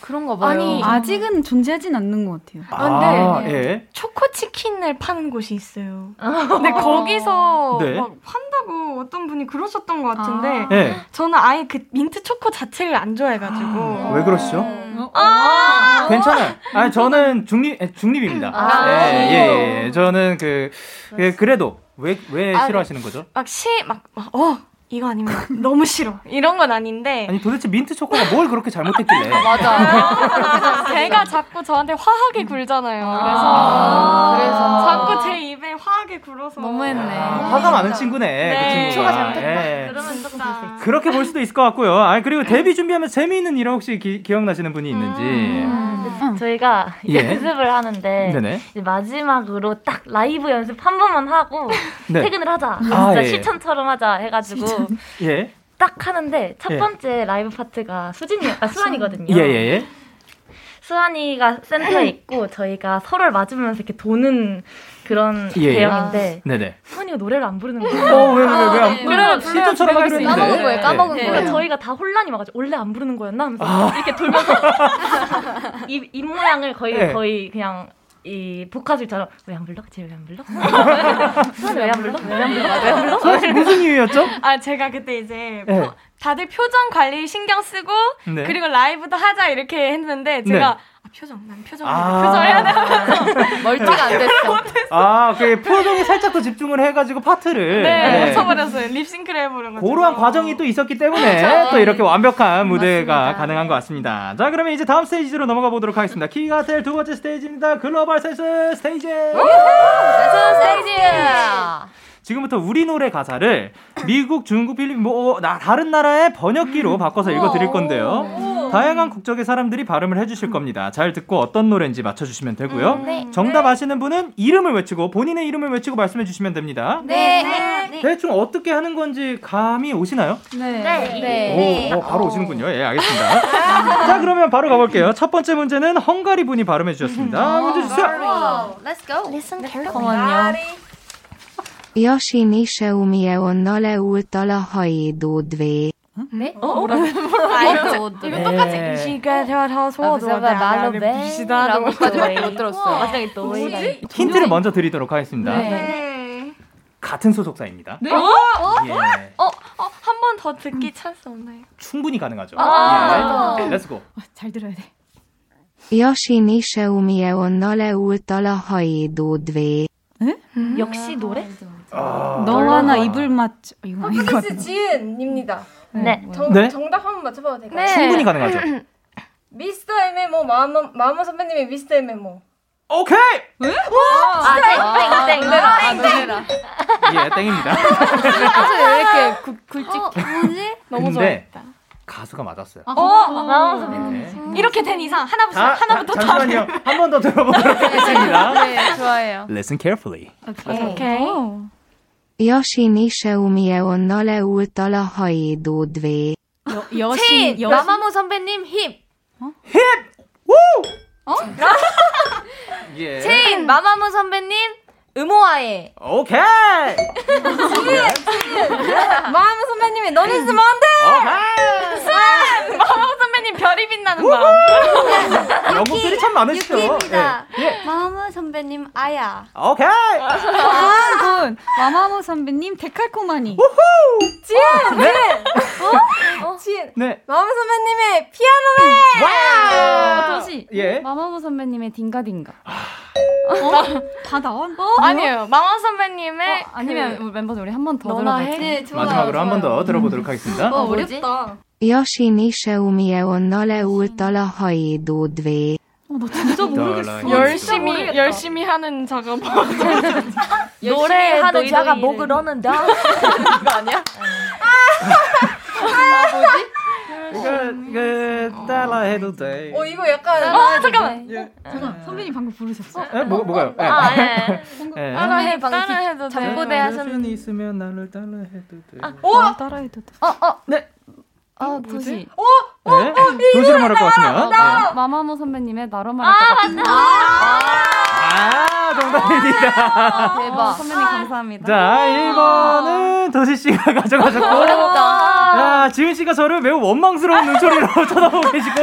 그런가 봐요. 아니 아직은 존재하진 않는 것 같아요. 아, 근데 예. 초코 치킨을 파는 곳이 있어요. 근데 거기서 네. 막 판다고 어떤 분이 그러셨던 것 같은데 예. 저는 아예 그 민트 초코 자체를 안 좋아해가지고 왜 그러시죠? 아~ 괜찮아요. 아니 저는 중립 에, 중립입니다. 아, 예, 예, 네. 예. 저는 그 예, 그래도 왜왜 아, 싫어하시는 거죠? 막 시 막어 이거 아니면 너무 싫어 이런 건 아닌데 아니 도대체 민트 초코가 뭘 그렇게 잘못했길래? 제가 자꾸 저한테 화하게 굴잖아요. 아. 그래서 자꾸 제 입에 화하게 굴어서 너무했네. 화가 많은 친구네. 네. 그 친구가. 초가 잘못했다. 예. 그러면 진짜 그렇게 볼 수도 있을 것 같고요. 아 그리고 데뷔 준비하면서 재미있는 일 혹시 기, 기억나시는 분이 있는지. 음. 저희가 예. 연습을 하는데 네네. 이제 마지막으로 딱 라이브 연습 한 번만 하고 네. 퇴근을 하자. 아, 진짜 예. 실전처럼 하자 해가지고 예. 딱 하는데 첫 예. 번째 라이브 파트가 수진이, 아 수안이거든요. 예예예. 수안이가 센터에 있고 저희가 서로를 맞으면서 이렇게 도는 그런 예, 예. 대형인데 네네. 수안이가 노래를 안 부르는 거예요. 어, 왜, 왜, 왜, 왜안 부르- 노래를 실전처럼 하기로 했는데. 까먹은 거예요, 까먹은 네. 거예요. 저희가 다 혼란이 와가지고 원래 안 부르는 거였나 하면서 아. 이렇게 돌면서 입, 입 모양을 거의 네. 거의 그냥 이 복화술처럼 왜 안 불러? 쟤 왜 안 불러? 왜 안 불러? 왜 안 불러? 왜 안 불러? 씨 무슨 이유였죠? 아 제가 그때 이제 네. 표- 다들 표정 관리 신경 쓰고 네. 그리고 라이브도 하자 이렇게 했는데 제가 네. 아, 표정 난 표정 아. 표정 해야 돼 멀티가 안 됐어. 아, 그 표정에 살짝 더 집중을 해가지고 파트를. 네, 네. 쳐버렸어요 립싱크를 해버려가지고 그러한 과정이 또 있었기 때문에 또 이렇게 완벽한 무대가 가능한 것 같습니다. 자, 그러면 이제 다음 스테이지로 넘어가 보도록 하겠습니다. 키가텔 두 번째 스테이지입니다. 글로벌 센스 스테이지. 지 금부터 우리 노래 가사를 미국, 중국, 필리핀 뭐 나, 다른 나라의 번역기로 바꿔서 읽어 드릴 건데요. 다양한 국적의 사람들이 발음을 해 주실 겁니다. 잘 듣고 어떤 노래인지 맞춰 주시면 되고요. 네. 정답 아시는 분은 이름을 외치고 본인의 이름을 외치고 말씀해 주시면 됩니다. 네. 대충 어떻게 하는 건지 감이 오시나요? 네. 오, 오, 바로 오시는군요. 예, 알겠습니다. 자, 그러면 바로 가 볼게요. 첫 번째 문제는 헝가리 분이 발음해 주셨습니다. 문제 주세요. Let's go. Listen 잠 깐만요. Jasini se umie onna leulta la haidudvé. 네? 아이고, 이거 똑같이 네. 시가 저저 아, 말로베라고까지 못 들었어요. 갑자기 또? 힌트를 먼저 드리도록 하겠습니다. 네. 같은 소속사입니다. 네? 예, 어, 어, 한 번 더 듣기 찬스 없나요? 충분히 가능하죠. 아. 예. 렛츠고. 잘 들어야 돼. Onna leulta la haidudvé. 역시 노래? 아, 너와 나 입을 맞춰. 이거 아닌 것 같아. 지은입니다. 네. 정, 네? 정답 한번 맞춰봐도 될까요? 네. 충분히 가능하죠. 미스터 MMO 마마, 마마 선배님의 미스터 MMO. 오케이! 아, 땡, 땡, 땡. 노래라. 예, 땡입니다. 사실 왜 이렇게 굴, 굴찍. 뭐지? 너무 근데 좋아했다. 가수가 맞았어요. 어, 마음 선배님. 네. 이렇게 된 이상 하나부터 자, 하나부터 자, 다. 잠시만요. 한 번 더 들어보도록 하겠습니다. 네, 좋아해요. Listen carefully. 오케이. Umie onna leulta la haidudvé. 여신 친 마마무 선배님 힘. 예. 친 마마무 선배님 음호아예. 오케이! 마마 선배님의 너는 있으면 안 돼! 오케이! 마마 선배님 별이 빛나는 밤. 영국들이 참 많으시죠? 유키입니다. 예. 예. 마마무 선배님 아야. 오케이! 분 마마무 선배님 데칼코마니. 지은 네. 마마 선배님의 피아노맨! 와! 도시. 예. 마마무 선배님의 딩가딩가. 다 나왔. 아니에요. 마마 선배님의 아니면 우리 멤버들 우리 한 번 더 들어볼까요? 해. 네. 마지막으로 한 번 더. 들어보도록 하겠습니다. 어, 어렵다. Se umie onna leulta la haidudvé. 어, 나 진짜 모르겠어. 열심히 열심히 하는 작업. 노래 하는 자가 노이도이를. 목을 얻는다. 이거 아니야? 이거, 이거 따라 해도 돼. 어, 이거 약간. 아 잠깐만. 그 잠깐 선배님 방금 부르셨어? 에? 뭐, 뭐가요? 예. 아, 예. 예. 따라 해, 따라 해도 돼. 잠꼬대 하셨는데. 자신이 있으면 나를 따라 해도 돼. 오! 따라 해도 돼. 어, 어. 네. 어, 도시. 네. 도시로 말할 것 같으면. 네. 마마무 선배님의 나로 말할 것 같은데. 아, 정답입니다. 대박. 선배님 감사합니다. 자, 1번은 도시 씨가 가져가셨고. 야, 지은 씨가 저를 매우 원망스러운 눈초리로 쳐다보고 계시고.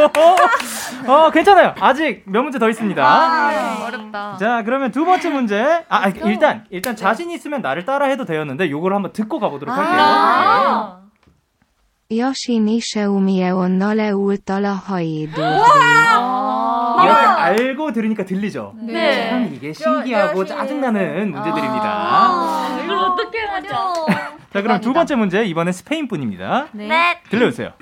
어, 괜찮아요. 아직 몇 문제 더 있습니다. 어렵다. 자, 그러면 두 번째 문제. 아, 아니, 일단, 일단 자신 있으면 나를 따라 해도 되었는데, 요걸 한번 듣고 가 보도록 할게요. Jasini Seumie onna leult a lahaidu. 이렇게 알고 들으니까 들리죠? 네. 참 이게 신기하고 짜증나는 문제들입니다. 이걸 어떻게 하죠? 자, 그럼 두 번째 문제, 이번엔 스페인 분입니다. 네. 들려주세요.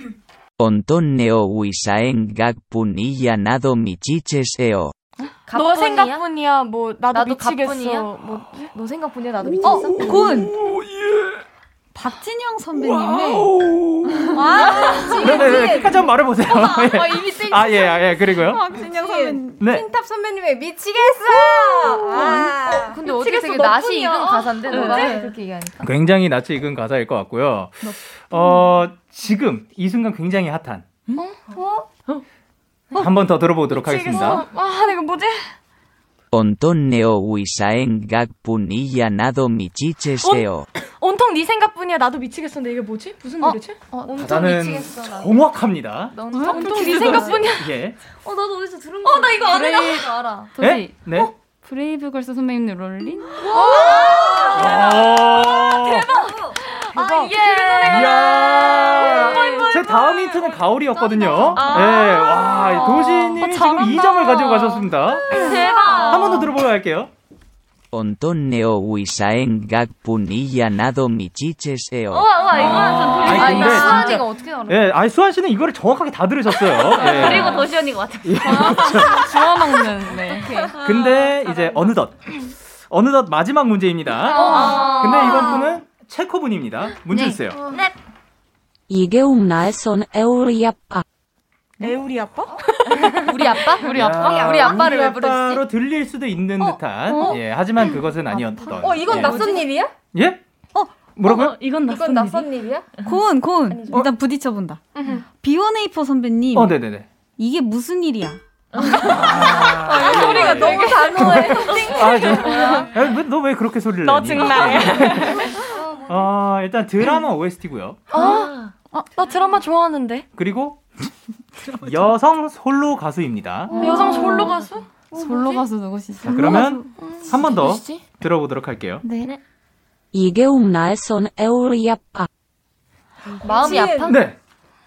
Ontoneo uisaen gagpunilla nado michicheseo. 너 생각뿐이야. 뭐 나도, 나도 미치겠어. 뭐 너 생각뿐이야 나도 어, 미치겠어? 고은. 박진영 선배님의 네네네, 끝까지 한번 말해보세요. 예. 아, 이미 땡. 아, 예, 아, 예, 그리고요. 박진영 선배님. 네. 틴탑 선배님의 미치겠어. 아. 근데 어떻게 되게 낯이. 익은 가사인데 너가 네. 그렇게 얘기하니까. 굉장히 낯이 익은 가사일 것 같고요. 어, 지금, 이 순간 굉장히 핫한. 한번 더 들어보도록 하겠습니다. 아, 내가 뭐지? Ontoneo uisaen gagpunilla nado michicheseo. 온통 네 생각뿐이야. 나도 미치겠었는데 이게 뭐지? 무슨 노래지? 가사는 정확합니다. 온통 네 생각뿐이야. 예. 어 나도 어디서 들은 거. 어, 나 이거 알아. 나 이거 알아. 도시. 네? 네. 브레이브걸스 선배님 롤린? 아, 이게 이야. 제 다음 힌트는 가을이었거든요. 아. 예, 와, 도시님이 지금 2점을 가지고 가셨습니다. 대박. 한 번 더 들어보고 갈게요. Ontoneo nado michicheseo. 우와, 우와, 이거는 좀 아니, 돌리고 근데 있다. 수환이가 진짜- 어떻게 알아? 예, 아니, 수환 씨는 이거를 정확하게 다 들으셨어요. 예. 그리고 도시 언니가 맞췄어. 주워 먹는, 네. 근데 이제 어느덧, 어느덧 마지막 문제입니다. 근데 이번 분은 체코 분입니다. 문제 주세요. 네. Ige umnaeson euriappa. 에우리 아빠? 우리 아빠? 우리 아빠? 우리 아빠를 왜 부르지? 아빠로 들릴 수도 있는 듯한. 예, 하지만 그것은 아니었던. 어, 이건 예. 낯선 일이야? 예? 뭐라고요? 어, 이건 낯선 이건 낯선 일이야? 고은, 고은. 일단 부딪혀본다. 비원에이퍼 선배님. 어, 네네네. 이게 무슨 일이야? 소리가 너무 단호해. 아, 저, 너왜 그렇게 소리를 너 내니? 정말. 어, 일단 드라마 OST고요. 아, 나 드라마 좋아하는데. 그리고 여성 홀로 가수입니다. 여성 솔로 가수? 솔로 가수 누구시죠? 자, 그러면 한 번 더 들어보도록 할게요. 네. Ige umnaeson euriappa. 마음이 아파? 네.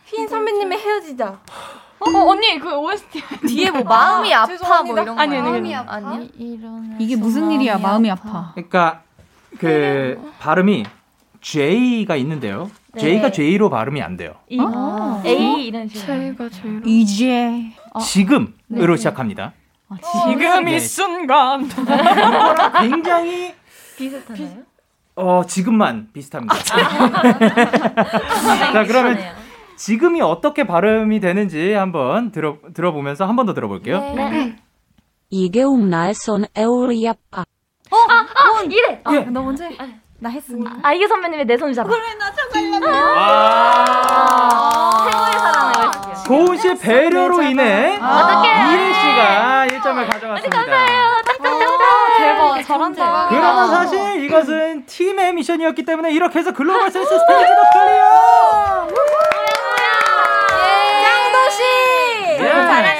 휘인 선배님의 헤어지자. 어, 어, 언니 그 OST 뒤에 뭐 마음이 아파 뭐. 이런 거 아니, 아니, 아니. 아니야? 이런 이게 무슨 일이야? 마음이 아파. 그러니까 그 발음이 J가 있는데요. J가 J로 발음이 안 돼요. 이, A 이런 식으로. 저희가 제일 이제 지금으로 시작합니다. 지금 네. 이 순간 굉장히 비슷하나요? 어 지금만 비슷합니다. 자 그러면 지금이 어떻게 발음이 되는지 한번 들어 들어보면서 한 번 더 들어볼게요. 네. Ige umnaeson euriappa. 아, 이래. 예. 너 먼저 해. 나 했으니까. 아, 이게 선배님의 내손 잡아. 아. 최고의 사랑을. 고은 씨의 배려로 인해 어떡해. 지은 씨가 1점을 가져갔습니다. 대박. 잘한다. 그러나 사실 이것은 팀의 미션이었기 때문에 이렇게 해서 글로벌 센스 스테이지도 클리어! 짱도시. 예. 잘한다.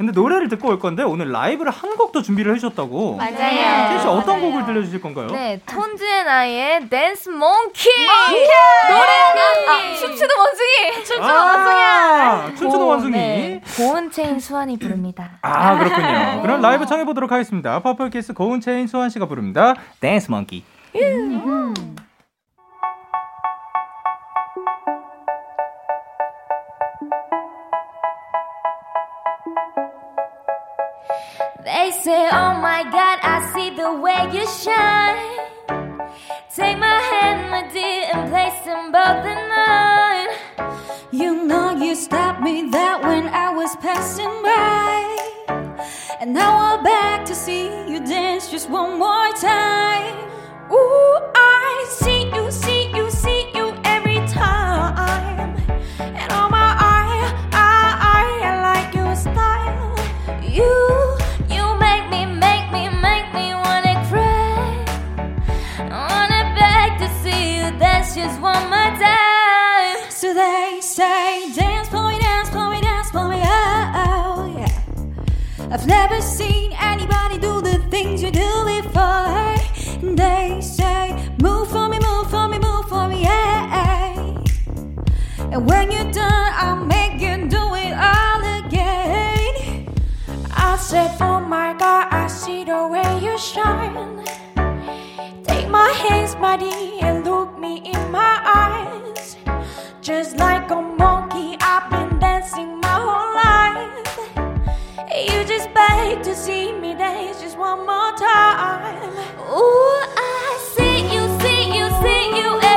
근데 노래를 듣고 올 건데 오늘 라이브를 한 곡도 준비를 해주셨다고. 맞아요. 태희 씨 어떤 곡을 들려주실 건가요? 네, Tones and I의 Dance Monkey. 노래는 아, 춤추는 원숭이. 춤추는 아, 춤추는 고- 원숭이. 네, 고은 채인 수안이 부릅니다. 아 그렇군요. 그럼 라이브 청해 보도록 하겠습니다. 퍼플 키스 고은 채인 수안 씨가 부릅니다. Dance Monkey. Say, Oh my God, I see the way you shine. Take my hand, my dear, and place them both in mine. You know you stopped me there when I was passing by. And now I'm back to see you dance just one more time. Ooh, I see you, see you, see dance just one more time. So they say, dance for me, dance for me, dance for me, oh, oh yeah. I've never seen anybody do the things you do before. They say, move for me, move for me, move for me, yeah. And when you're done, I'll make you do it all again. I said, oh my god, I see the way you shine. Take my hands, buddy, and look me in my eyes. Just like a monkey, I've been dancing my whole life. You just beg to see me dance just one more time. Ooh, I see you, see you, see you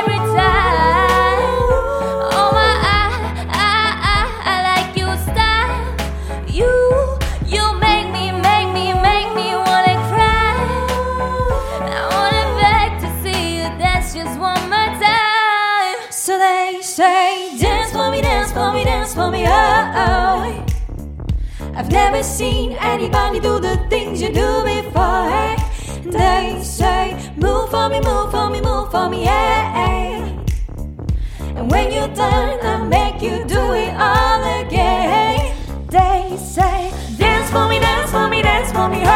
I've never seen anybody do the things you do before. They say, move for me, move for me, move for me, yeah. And when you're done, I'll make you do it all again. They say, dance for me, dance for me, dance for me, oh,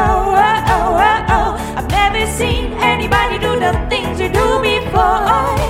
oh, oh, oh, oh. I've never seen anybody do the things you do before.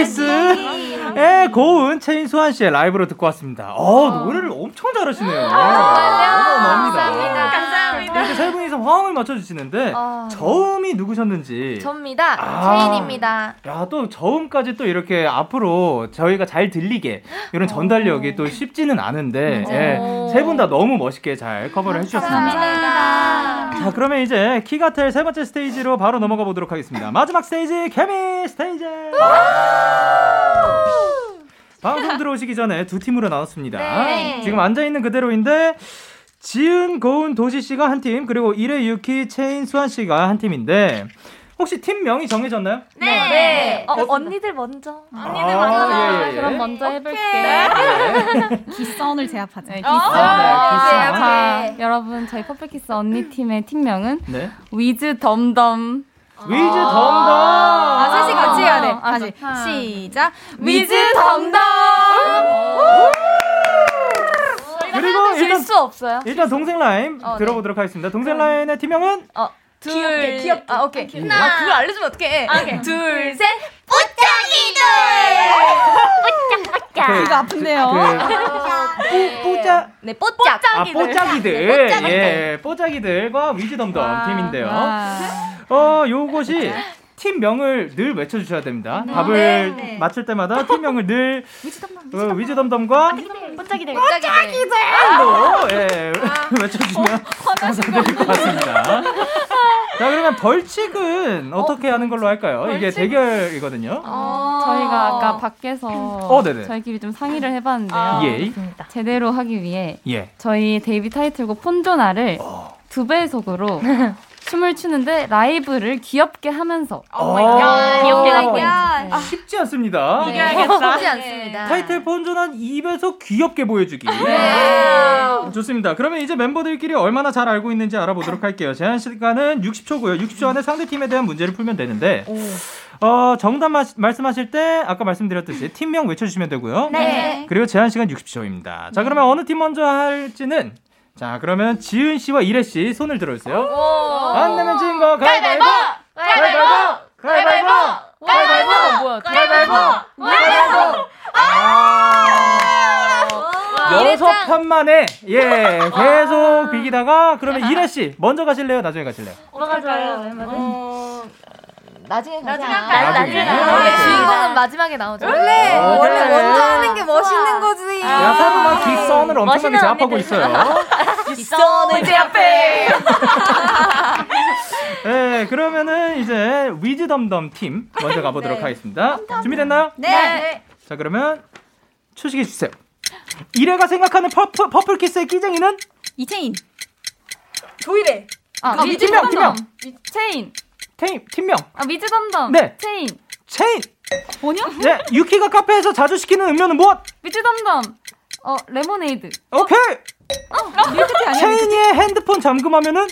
어, 댄스 키스의 고은 채인 수안 씨의 라이브로 듣고 왔습니다. 어, 노래를 엄청 잘하시네요. 어마어마합니다. 감사합니다. 이렇게 세 분이서 화음을 맞춰주시는데 어. 저음이 누구셨는지. 접니다. 아. 채인입니다. 야, 또 저음까지 또 이렇게 앞으로 저희가 잘 들리게 이런 전달력이 또 쉽지는 않은데 맞아요. 세분 다 너무 멋있게 잘 커버를 해주셨습니다. 감사합니다. 자, 그러면 이제 키가텔 세 번째 스테이지로 바로 넘어가 보도록 하겠습니다. 마지막 스테이지 케미 스테이지. 방송 들어오시기 전에 두 팀으로 나눴습니다. 네. 지금 앉아 있는 그대로인데 지은, 고은, 도시 씨가 한 팀, 그리고 이레, 유키, 채인, 수안 씨가 한 팀인데 혹시 팀 명이 정해졌나요? 네. 어, 언니들 먼저. 언니들 먼저. 예, 예, 예. 그럼 먼저 해볼게. 기선을 제압하자. 네, 아, 네, 기선. 자, 여러분 저희 퍼플키스 언니 팀의 팀명은 네. 위즈 덤덤. 위즈 덤덤. 아, 셋이 같이 해야 돼. 아, 다시 좋다. 시작. 위즈 덤덤. 그리고 질 일단 수 없어요. 일단 동생 라인 어, 네. 들어보도록 하겠습니다. 동생 라인의 팀명은 어, 둘. 귀엽게, 귀엽게. 아, 오케이. 하나. 아, 그걸 알려주면 어떡해. 아, 오케이. 둘, 셋. 그, 이거 아픈데요. 그, 뽀짜 네, 뽀짝. 아 뽀짝이들 네, 뽀짝이들. 예 뽀짝이들과 위즈덤덤 와, 팀인데요. 와. 어 요것이 팀명을 늘 외쳐주셔야 됩니다. 답을 네, 네. 맞출 때마다 팀명을 늘 어, 위즈덤덤과 뽀짝이들. 뽀짝이들. 로 예, 외쳐주시면 감사드릴 것 같습니다. 자, 그러면 벌칙은 어떻게 하는 걸로 할까요? 이게 벌칙? 대결이거든요. 저희가 아까 밖에서 어. 저희끼리 좀 상의를 해봤는데요. 아, 예. 제대로 하기 위해 예. 저희 데뷔 타이틀곡 Ponzona를 어. 두 배속으로 춤을 추는데 라이브를 귀엽게 하면서 oh my God. 귀엽게 하고 네. 쉽지 않습니다. 쉽지 않습니다. 타이틀 폰조난 입에서 귀엽게 보여주기. 네. 좋습니다. 그러면 이제 멤버들끼리 얼마나 잘 알고 있는지 알아보도록 할게요. 제한 시간은 60초고요. 60초 안에 상대 팀에 대한 문제를 풀면 되는데, 어, 정답 마- 말씀하실 때 아까 말씀드렸듯이 팀명 외쳐주시면 되고요. 네. 그리고 제한 시간 60초입니다. 자, 그러면 어느 팀 먼저 할지는 자, 그러면 지은 씨와 이래 씨 손을 들어주세요. 안 내면 진거 가위바위보! 가위바위보! 가위바위보! 가위바위보! 가위바위보! 가위바위보! 여섯 편 만에 예 계속 비기다가 그러면 이래 씨 먼저 가실래요? 나중에 가실래요? 좋아요? 어... 나중에 가자. 나중에 할까요? 나중에. 아, 주인공은 마지막에 나오죠. 원래 어, 원래 그래. 먼저 하는 게 멋있는 거지. 야 서로만 뒷선을 엄청나게 제압하고 있어요. 기선을 제압해. 네 그러면은 이제 위즈덤덤 팀 먼저 가보도록 네. 하겠습니다. 준비됐나요? 네. 자 그러면 시작해 주세요. 이레가 생각하는 퍼플, 퍼플 키스의 끼쟁이는 이채인. 조이레. 아, 아, 위즈 팀명, 덤덤. 팀명. 채인. 팀 팀명 아, 위즈 덤덤. 네. 채인. 채인. 뭐냐? 네 유키가 카페에서 자주 시키는 음료는 무엇? 위즈 덤덤. 어, 레모네이드. 오케이. 어, 밀크티 아니야? 채인이의 핸드폰 잠금하면은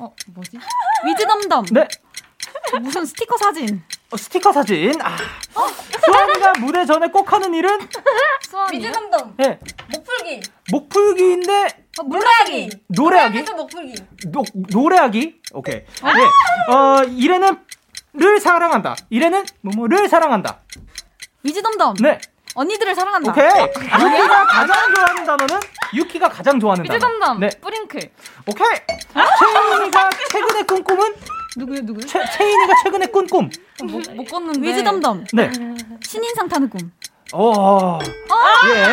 어, 뭐지? 위즈덤덤. 네 무슨 스티커 사진. 어, 스티커 사진. 아. 수안이가 무대 전에 꼭 하는 일은? 위즈덤덤. 네 목풀기. 목풀기인데 노래하기. 노래하기. 노래하기도 목풀기. 노, 노래하기. 오케이. 네. 어 이레는 를 사랑한다. 이레는 뭐뭐를 사랑한다. 위즈덤덤. 네. 언니들을 사랑한다. 오케이. 유키가 가장 좋아하는 단어는 유키가 가장 좋아하는 위즈 단어. 덤덤. 네. 뿌링클. 오케이. 채인이가 최근에 꾼 꿈은 누구요, 누구요? 채, 채인이가 최근에 꾼 꿈. 못, 못 걷는데. 위즈덤덤. 네. 신인상 타는 꿈. 어. 예.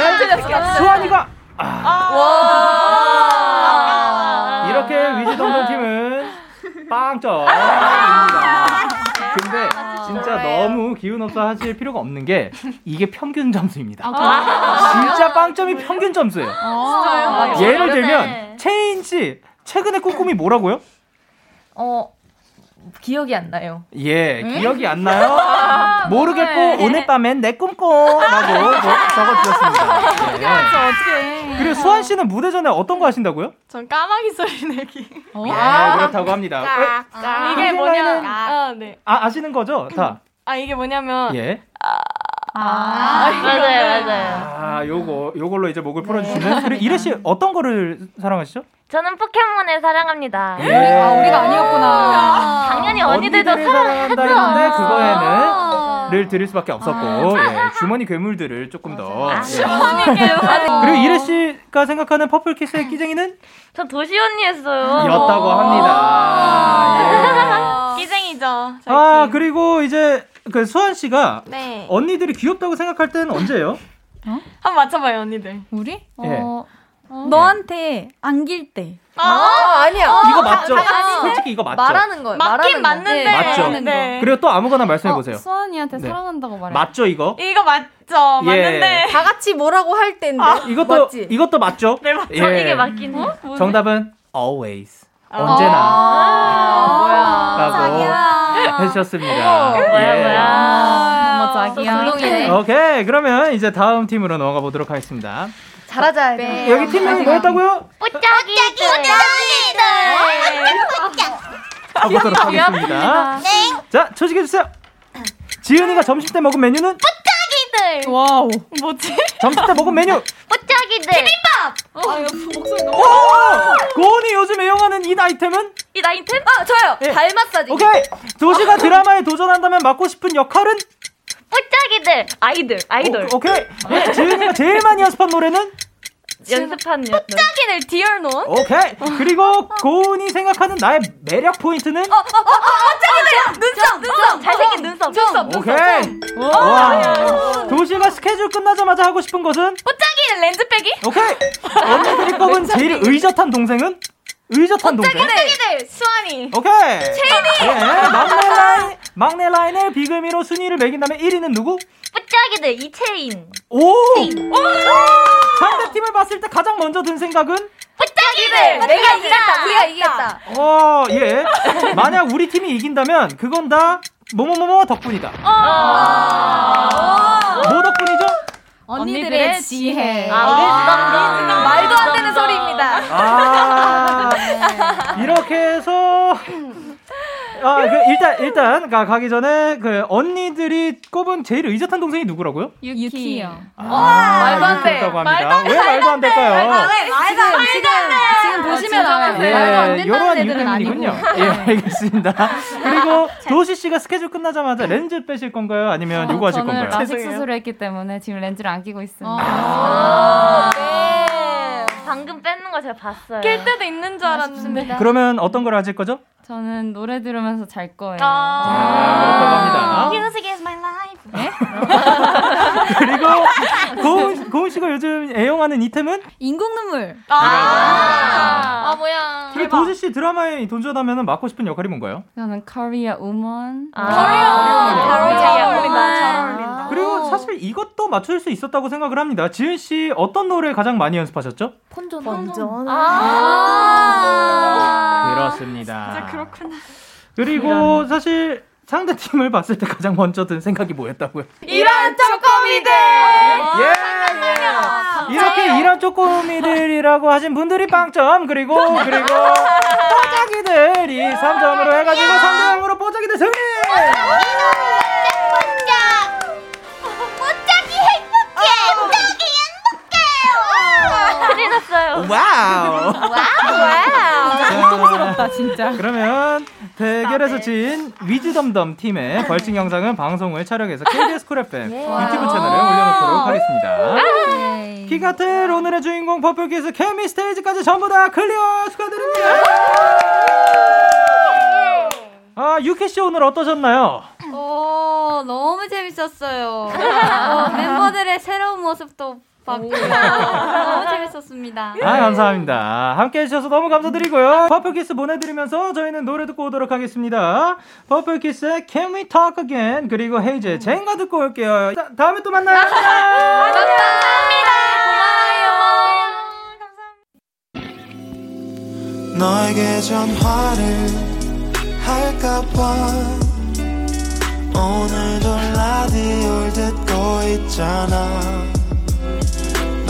수환이가 아. 이렇게 위즈덤덤 팀은 빵점입니다. 진짜 너무 기운 없어 하실 필요가 없는 게 이게 평균 점수입니다. 진짜 빵점이 평균 점수예요. 아, 예를 어렵네. 들면 체인 씨 최근에 꿈꿈이 뭐라고요? 어 기억이 안 나요. 예, 기억이 안 나요? 아, 모르겠고 네. 오늘 밤엔 내 꿈꿔라고 뭐 적어주셨습니다. 예. 어떡해. 그리고 수환 씨는 무대 전에 어떤 거 하신다고요? 전 까마귀 소리 내기. 예, 그렇다고 합니다. 어, 이게 그 뭐냐? 생각에는- 아, 네. 아 아시는 거죠? 다. 아, 이게 뭐냐면 예. 아, 맞아요, 맞아요. 아 요거 요걸로 이제 목을 풀어주시는. 그리고 이래 씨 어떤 거를 사랑하시죠? 저는 포켓몬을 사랑합니다. 예. 아, 우리가 아니었구나. 당연히 언니들도 언니들을 사랑한다 사랑하죠. 했는데 그거에는 를 드릴 수밖에 없었고 예, 주머니 괴물들을 조금 더. 예. 주머니 괴물. 그리고 이래 씨가 생각하는 퍼플 키스의 끼쟁이는 저 도시 언니 했어요. 였다고 합니다. 예. 끼쟁이죠. 아 팀. 그리고 이제 그 수환 씨가 네. 언니들이 귀엽다고 생각할 때는 언제예요? 한번 맞춰봐요, 언니들. 우리? 예. 어, 너한테 안길 때. 아, 아 니야. 이거 맞죠? 솔직히 이거 맞죠? 말하는 거예요. 맞긴 말하는 거. 맞는데. 네. 맞죠? 네. 그리고 또 아무거나 말씀해 어, 보세요. 수원이한테 네. 사랑한다고 말해. 맞죠 이거? 이거 맞죠? 예. 맞는데. 다 같이 뭐라고 할 때인데. 이것도 맞지? 이것도 맞죠? 네, 맞죠. 예. 이게 맞긴 해. 정답은 always 아. 언제나 아, 라고 해주셨습니다. 뭐야, 예. 아, 뭐 자기야. 블롱이네. 오케이 그러면 이제 다음 팀으로 넘어가 보도록 하겠습니다. 잘하자. 네. 여기 팀명이 뭐였다고요? 뽀짝이들. 가보도록 하겠습니다. 자 초식해 주세요. 지은이가 점심 때 먹은 메뉴는 뽀짝이들. wow. 뭐지? 점심 때 먹은 메뉴. 뽀짝이들. 오! 고은이 요즘 애용하는 이 아이템은? 이 아이템? 아, 저요. 예. 발 마사지. 오케이. 도시가 드라마에 도전한다면 맡고 싶은 역할은? 뽀짝이들. 아이들. 아이돌. 오, 오케이. 지은이가 제일 많이 연습한 노래는? 연습한 여, 뽀짝이들 디얼논. 오케이. 그리고 고은이 생각하는 나의 매력 포인트는? 어, 뽀짝이들 눈썹, 눈썹. 잘생긴 눈썹. 눈썹. 오케이. 와. 도시가 스케줄 끝나자마자 하고 싶은 것은? 뽀짝이들 렌즈 빼기. 오케이. 언니들이 꼽은 제일 의젓한 동생은? 의젓한 동생. 번짝이들 수환이. 오케이. 채인이. 예, 막내 라인, 막내 라인의 비글미로 순위를 매긴다면 1위는 누구? 뿌짝이들 이채인. 오! 상대 팀을 봤을 때 가장 먼저 든 생각은? 뿌짝이들. 내가 이겼다. 우리가 이겼다. 어, 예. 만약 우리 팀이 이긴다면 그건 다 뭐뭐뭐뭐 덕분이다. 뭐 덕분이 죠? 언니들의 지혜. 아, 말도 안 되는 소리입니다. 아, 이렇게 해서 아, 그 일단 일단 가, 가기 전에 그 언니들이 꼽은 제일 의젓한 동생이 누구라고요? 유키요. 말도 안 돼. 그렇다고 합니다. 왜 말도 안 될까요? 말도 안 돼. 지금 지금 보시면 알아요. 예, 말도 안 된다는 애들은 아니고. 때문이군요. 예, 알겠습니다. 그리고 도시 씨가 스케줄 끝나자마자 렌즈 빼실 건가요? 아니면 요거 하실 저는 건가요? 라식 수술을 했기 때문에 지금 렌즈를 안 끼고 있습니다. 아, 네. 방금 뺏는 거 제가 봤어요. 낄 때도 있는 줄 알았는데. 그러면 어떤 걸 하실 거죠? 저는 노래 들으면서 잘 거예요. 아, 합니다. Music is my life. 그리고 고은, 고은 씨가 요즘 애용하는 이템은? 인공 눈물. 아, 아 뭐야. 그리고 도시 씨 드라마에 도전하면 맡고 싶은 역할이 뭔가요? 저는 커리어 우먼. 아. 잘 어울린다. 그리고 사실 이것도 맞출 수 있었다고 생각을 합니다. 지은 씨 어떤 노래 가장 많이 연습하셨죠? 폰전. 폰전. 아. 그렇습니다. 그렇구나. 그리고 사실 상대 팀을 봤을 때 가장 먼저 든 생각이 뭐였다고요? 이런 쪼꼬미들. 예, 예. 이렇게 이런 쪼꼬미들이라고 하신 분들이 빵점 그리고 그리고 뽀짝이들이 3점으로 해가지고 3대 0으로 뽀짝이들 승리! 큰일 났어요. wow! 고통스럽다 진짜. 그러면 대결에서 진 위즈덤덤 팀의 벌칙 영상은 방송 후에 촬영해서 KBS 쿨 FM 유튜브 채널에 올려놓도록 하겠습니다. 키가틀 오늘의 주인공 퍼플키스 케미 스테이지까지 전부 다 클리어 축하드립니다. 아 유키 씨 오늘 어떠셨나요? 오, 너무 재밌었어요. 어, 멤버들의 새로운 모습도. 너무 재밌었습니다. 아 감사합니다. 함께 해주셔서 너무 감사드리고요. 퍼플키스 보내드리면서 저희는 노래 듣고 오도록 하겠습니다. 퍼플키스의 Can We Talk Again 그리고 헤이즈의 젠가 듣고 올게요. 다, 다음에 또 만나요. 너에게 전화를 할까봐 오늘도 라디오를 듣고 있잖아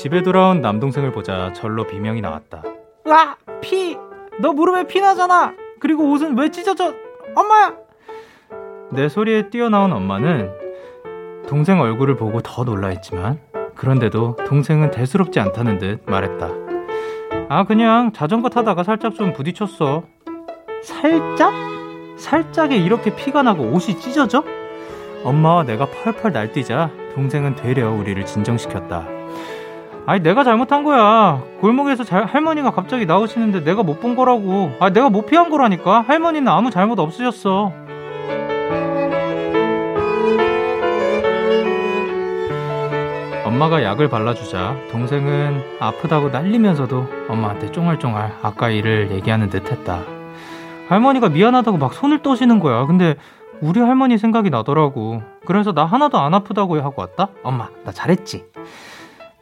집에 돌아온 남동생을 보자 절로 비명이 나왔다. 와! 피! 너 무릎에 피 나잖아! 그리고 옷은 왜 찢어져? 엄마야! 내 소리에 뛰어나온 엄마는 동생 얼굴을 보고 더 놀라했지만 그런데도 동생은 대수롭지 않다는 듯 말했다. 아 그냥 자전거 타다가 살짝 좀 부딪혔어. 살짝? 살짝에 이렇게 피가 나고 옷이 찢어져? 엄마와 내가 펄펄 날뛰자 동생은 되려 우리를 진정시켰다. 아니 내가 잘못한 거야. 골목에서 잘, 할머니가 갑자기 나오시는데 내가 못 본 거라고. 아 내가 못 피한 거라니까. 할머니는 아무 잘못 없으셨어. 엄마가 약을 발라주자 동생은 아프다고 난리면서도 엄마한테 쫑알쫑알 아까 일을 얘기하는 듯 했다. 할머니가 미안하다고 막 손을 떠시는 거야. 근데 우리 할머니 생각이 나더라고. 그래서 나 하나도 안 아프다고 하고 왔다? 엄마, 나 잘했지?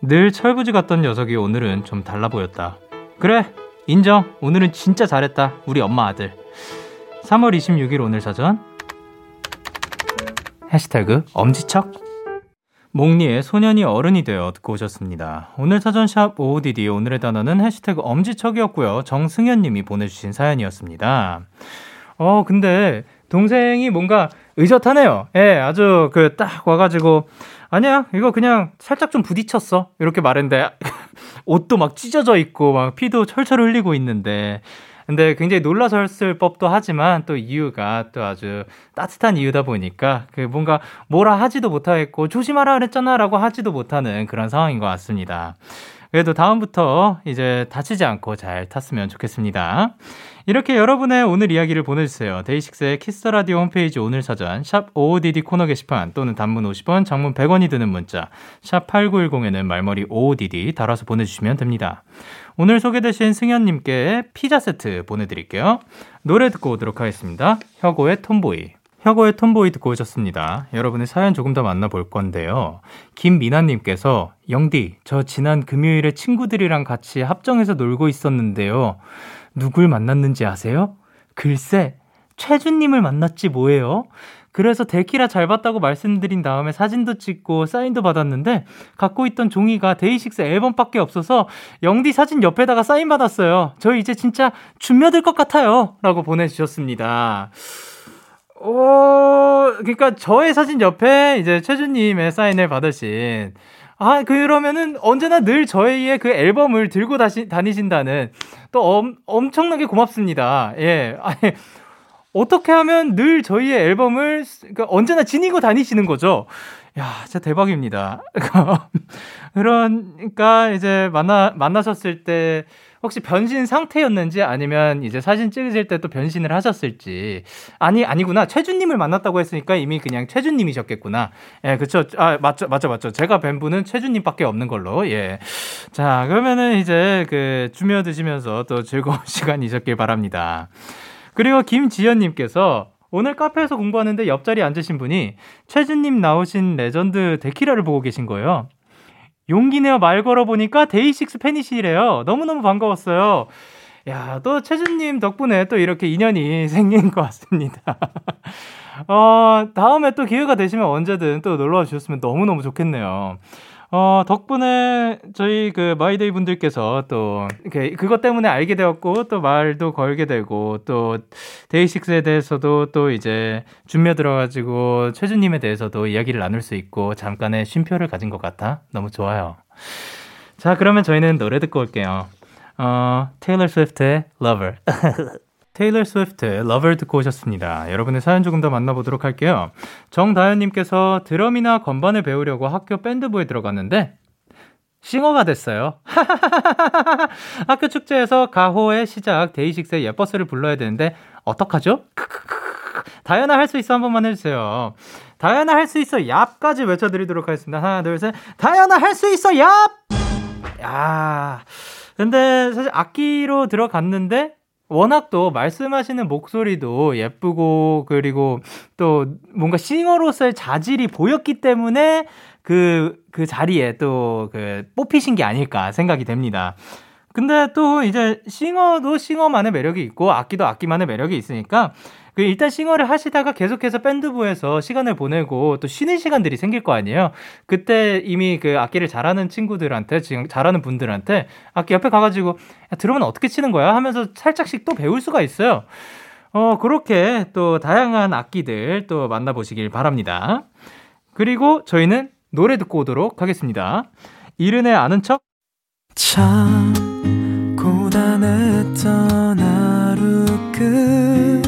늘 철부지 같던 녀석이 오늘은 좀 달라 보였다. 그래, 인정. 오늘은 진짜 잘했다. 우리 엄마 아들. 3월 26일 오늘 사전. 해시태그 엄지척. 몽니의 소년이 어른이 되어 듣고 오셨습니다. 오늘 사전샵 OODD 오늘의 단어는 해시태그 엄지척이었고요. 정승현 님이 보내주신 사연이었습니다. 어, 근데 동생이 뭔가 의젓하네요. 예, 아주 그 딱 와가지고 아니야, 이거 그냥 살짝 좀 부딪혔어. 이렇게 말했는데 옷도 막 찢어져 있고 막 피도 철철 흘리고 있는데 근데 굉장히 놀라셨을 법도 하지만 또 이유가 또 아주 따뜻한 이유다 보니까 그 뭔가 뭐라 하지도 못하겠고 조심하라 그랬잖아라고 하지도 못하는 그런 상황인 것 같습니다. 그래도 다음부터 이제 다치지 않고 잘 탔으면 좋겠습니다. 이렇게 여러분의 오늘 이야기를 보내주세요. 데이식스의 키스터라디오 홈페이지 오늘 사전 샵 55DD 코너 게시판 또는 단문 50원, 장문 100원이 드는 문자 샵 8910에는 말머리 55DD 달아서 보내주시면 됩니다. 오늘 소개되신 승현님께 피자 세트 보내드릴게요. 노래 듣고 오도록 하겠습니다. 혁오의 톰보이 혁오의 톰보이 듣고 오셨습니다. 여러분의 사연 조금 더 만나볼 건데요. 김미나님께서 영디, 저 지난 금요일에 친구들이랑 같이 합정에서 놀고 있었는데요. 누굴 만났는지 아세요? 글쎄, 최준님을 만났지 뭐예요? 그래서 데키라 잘 봤다고 말씀드린 다음에 사진도 찍고 사인도 받았는데 갖고 있던 종이가 데이식스 앨범밖에 없어서 영디 사진 옆에다가 사인 받았어요. 저 이제 진짜 준며들 것 같아요. 라고 보내주셨습니다. 어, 그러니까 저의 사진 옆에 이제 최준님의 사인을 받으신 아, 그러면은 언제나 늘 저희의 그 앨범을 들고 다시, 다니신다는 또 엄, 엄청나게 고맙습니다. 예. 아니, 어떻게 하면 늘 저희의 앨범을 그러니까 언제나 지니고 다니시는 거죠? 야, 진짜 대박입니다. 그러니까 이제 만나 만나셨을 때 혹시 변신 상태였는지 아니면 이제 사진 찍으실 때 또 변신을 하셨을지. 아니 아니구나. 최준님을 만났다고 했으니까 이미 그냥 최준님이셨겠구나. 예 그쵸. 아 맞죠 맞죠 맞죠. 제가 뵌 분은 최준님밖에 없는 걸로. 예자 그러면은 이제 그 주며 드시면서 또 즐거운 시간이셨길 바랍니다. 그리고 김지연님께서 오늘 카페에서 공부하는데 옆자리에 앉으신 분이 최준님 나오신 레전드 데키라를 보고 계신 거예요. 용기 내어 말 걸어보니까 데이식스 팬이시래요. 너무너무 반가웠어요. 야, 또 최준님 덕분에 또 이렇게 인연이 생긴 것 같습니다. 어, 다음에 또 기회가 되시면 언제든 또 놀러 와 주셨으면 너무너무 좋겠네요. 어, 덕분에 저희 그 마이데이 분들께서 또 이렇게 그것 때문에 알게 되었고 또 말도 걸게 되고 또 데이식스에 대해서도 또 이제 준비해 들어가지고 최준님에 대해서도 이야기를 나눌 수 있고 잠깐의 쉼표를 가진 것 같아 너무 좋아요. 자, 그러면 저희는 노래 듣고 올게요. 어, 테일러 스위프트의 Lover. 테일러 스위프트의 Lover 듣고 오셨습니다. 여러분의 사연 조금 더 만나보도록 할게요. 정다현님께서 드럼이나 건반을 배우려고 학교 밴드부에 들어갔는데 싱어가 됐어요. 학교 축제에서 가호의 시작 데이식스의 예뻐스를 불러야 되는데 어떡하죠? 다현아 할 수 있어 한 번만 해주세요. 다현아 할 수 있어 얍까지 외쳐드리도록 하겠습니다. 하나 둘 셋. 다현아 할 수 있어 얍. 야. 근데 사실 악기로 들어갔는데 워낙 또 말씀하시는 목소리도 예쁘고 그리고 또 뭔가 싱어로서의 자질이 보였기 때문에 그, 그 자리에 또 그 뽑히신 게 아닐까 생각이 됩니다. 근데 또 이제 싱어도 싱어만의 매력이 있고 악기도 악기만의 매력이 있으니까 그 일단 싱어를 하시다가 계속해서 밴드부에서 시간을 보내고 또 쉬는 시간들이 생길 거 아니에요. 그때 이미 그 악기를 잘하는 친구들한테 지금 잘하는 분들한테 악기 옆에 가가지고 야, 들으면 어떻게 치는 거야 하면서 살짝씩 또 배울 수가 있어요. 어 그렇게 또 다양한 악기들 또 만나보시길 바랍니다. 그리고 저희는 노래 듣고 오도록 하겠습니다. 이른의 아는 척. 참 고단했던 하루 끝널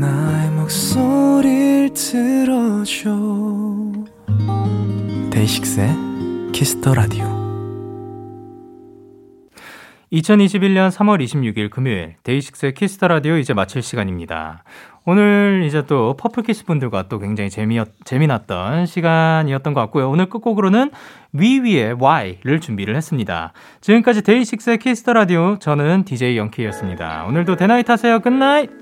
나의 목소리를 들어줘 데이식스의 키스 더 라디오 2021년 3월 26일 금요일 데이식스의 키스 더 라디오 이제 마칠 시간입니다. 오늘 이제 또 퍼플키스 분들과 또 굉장히 재미였, 재미났던 시간이었던 것 같고요. 오늘 끝곡으로는 위위의 Y를 준비를 했습니다. 지금까지 데이식스의 키스 더 라디오 저는 DJ 영케이였습니다. 오늘도 데나잇 하세요. good night!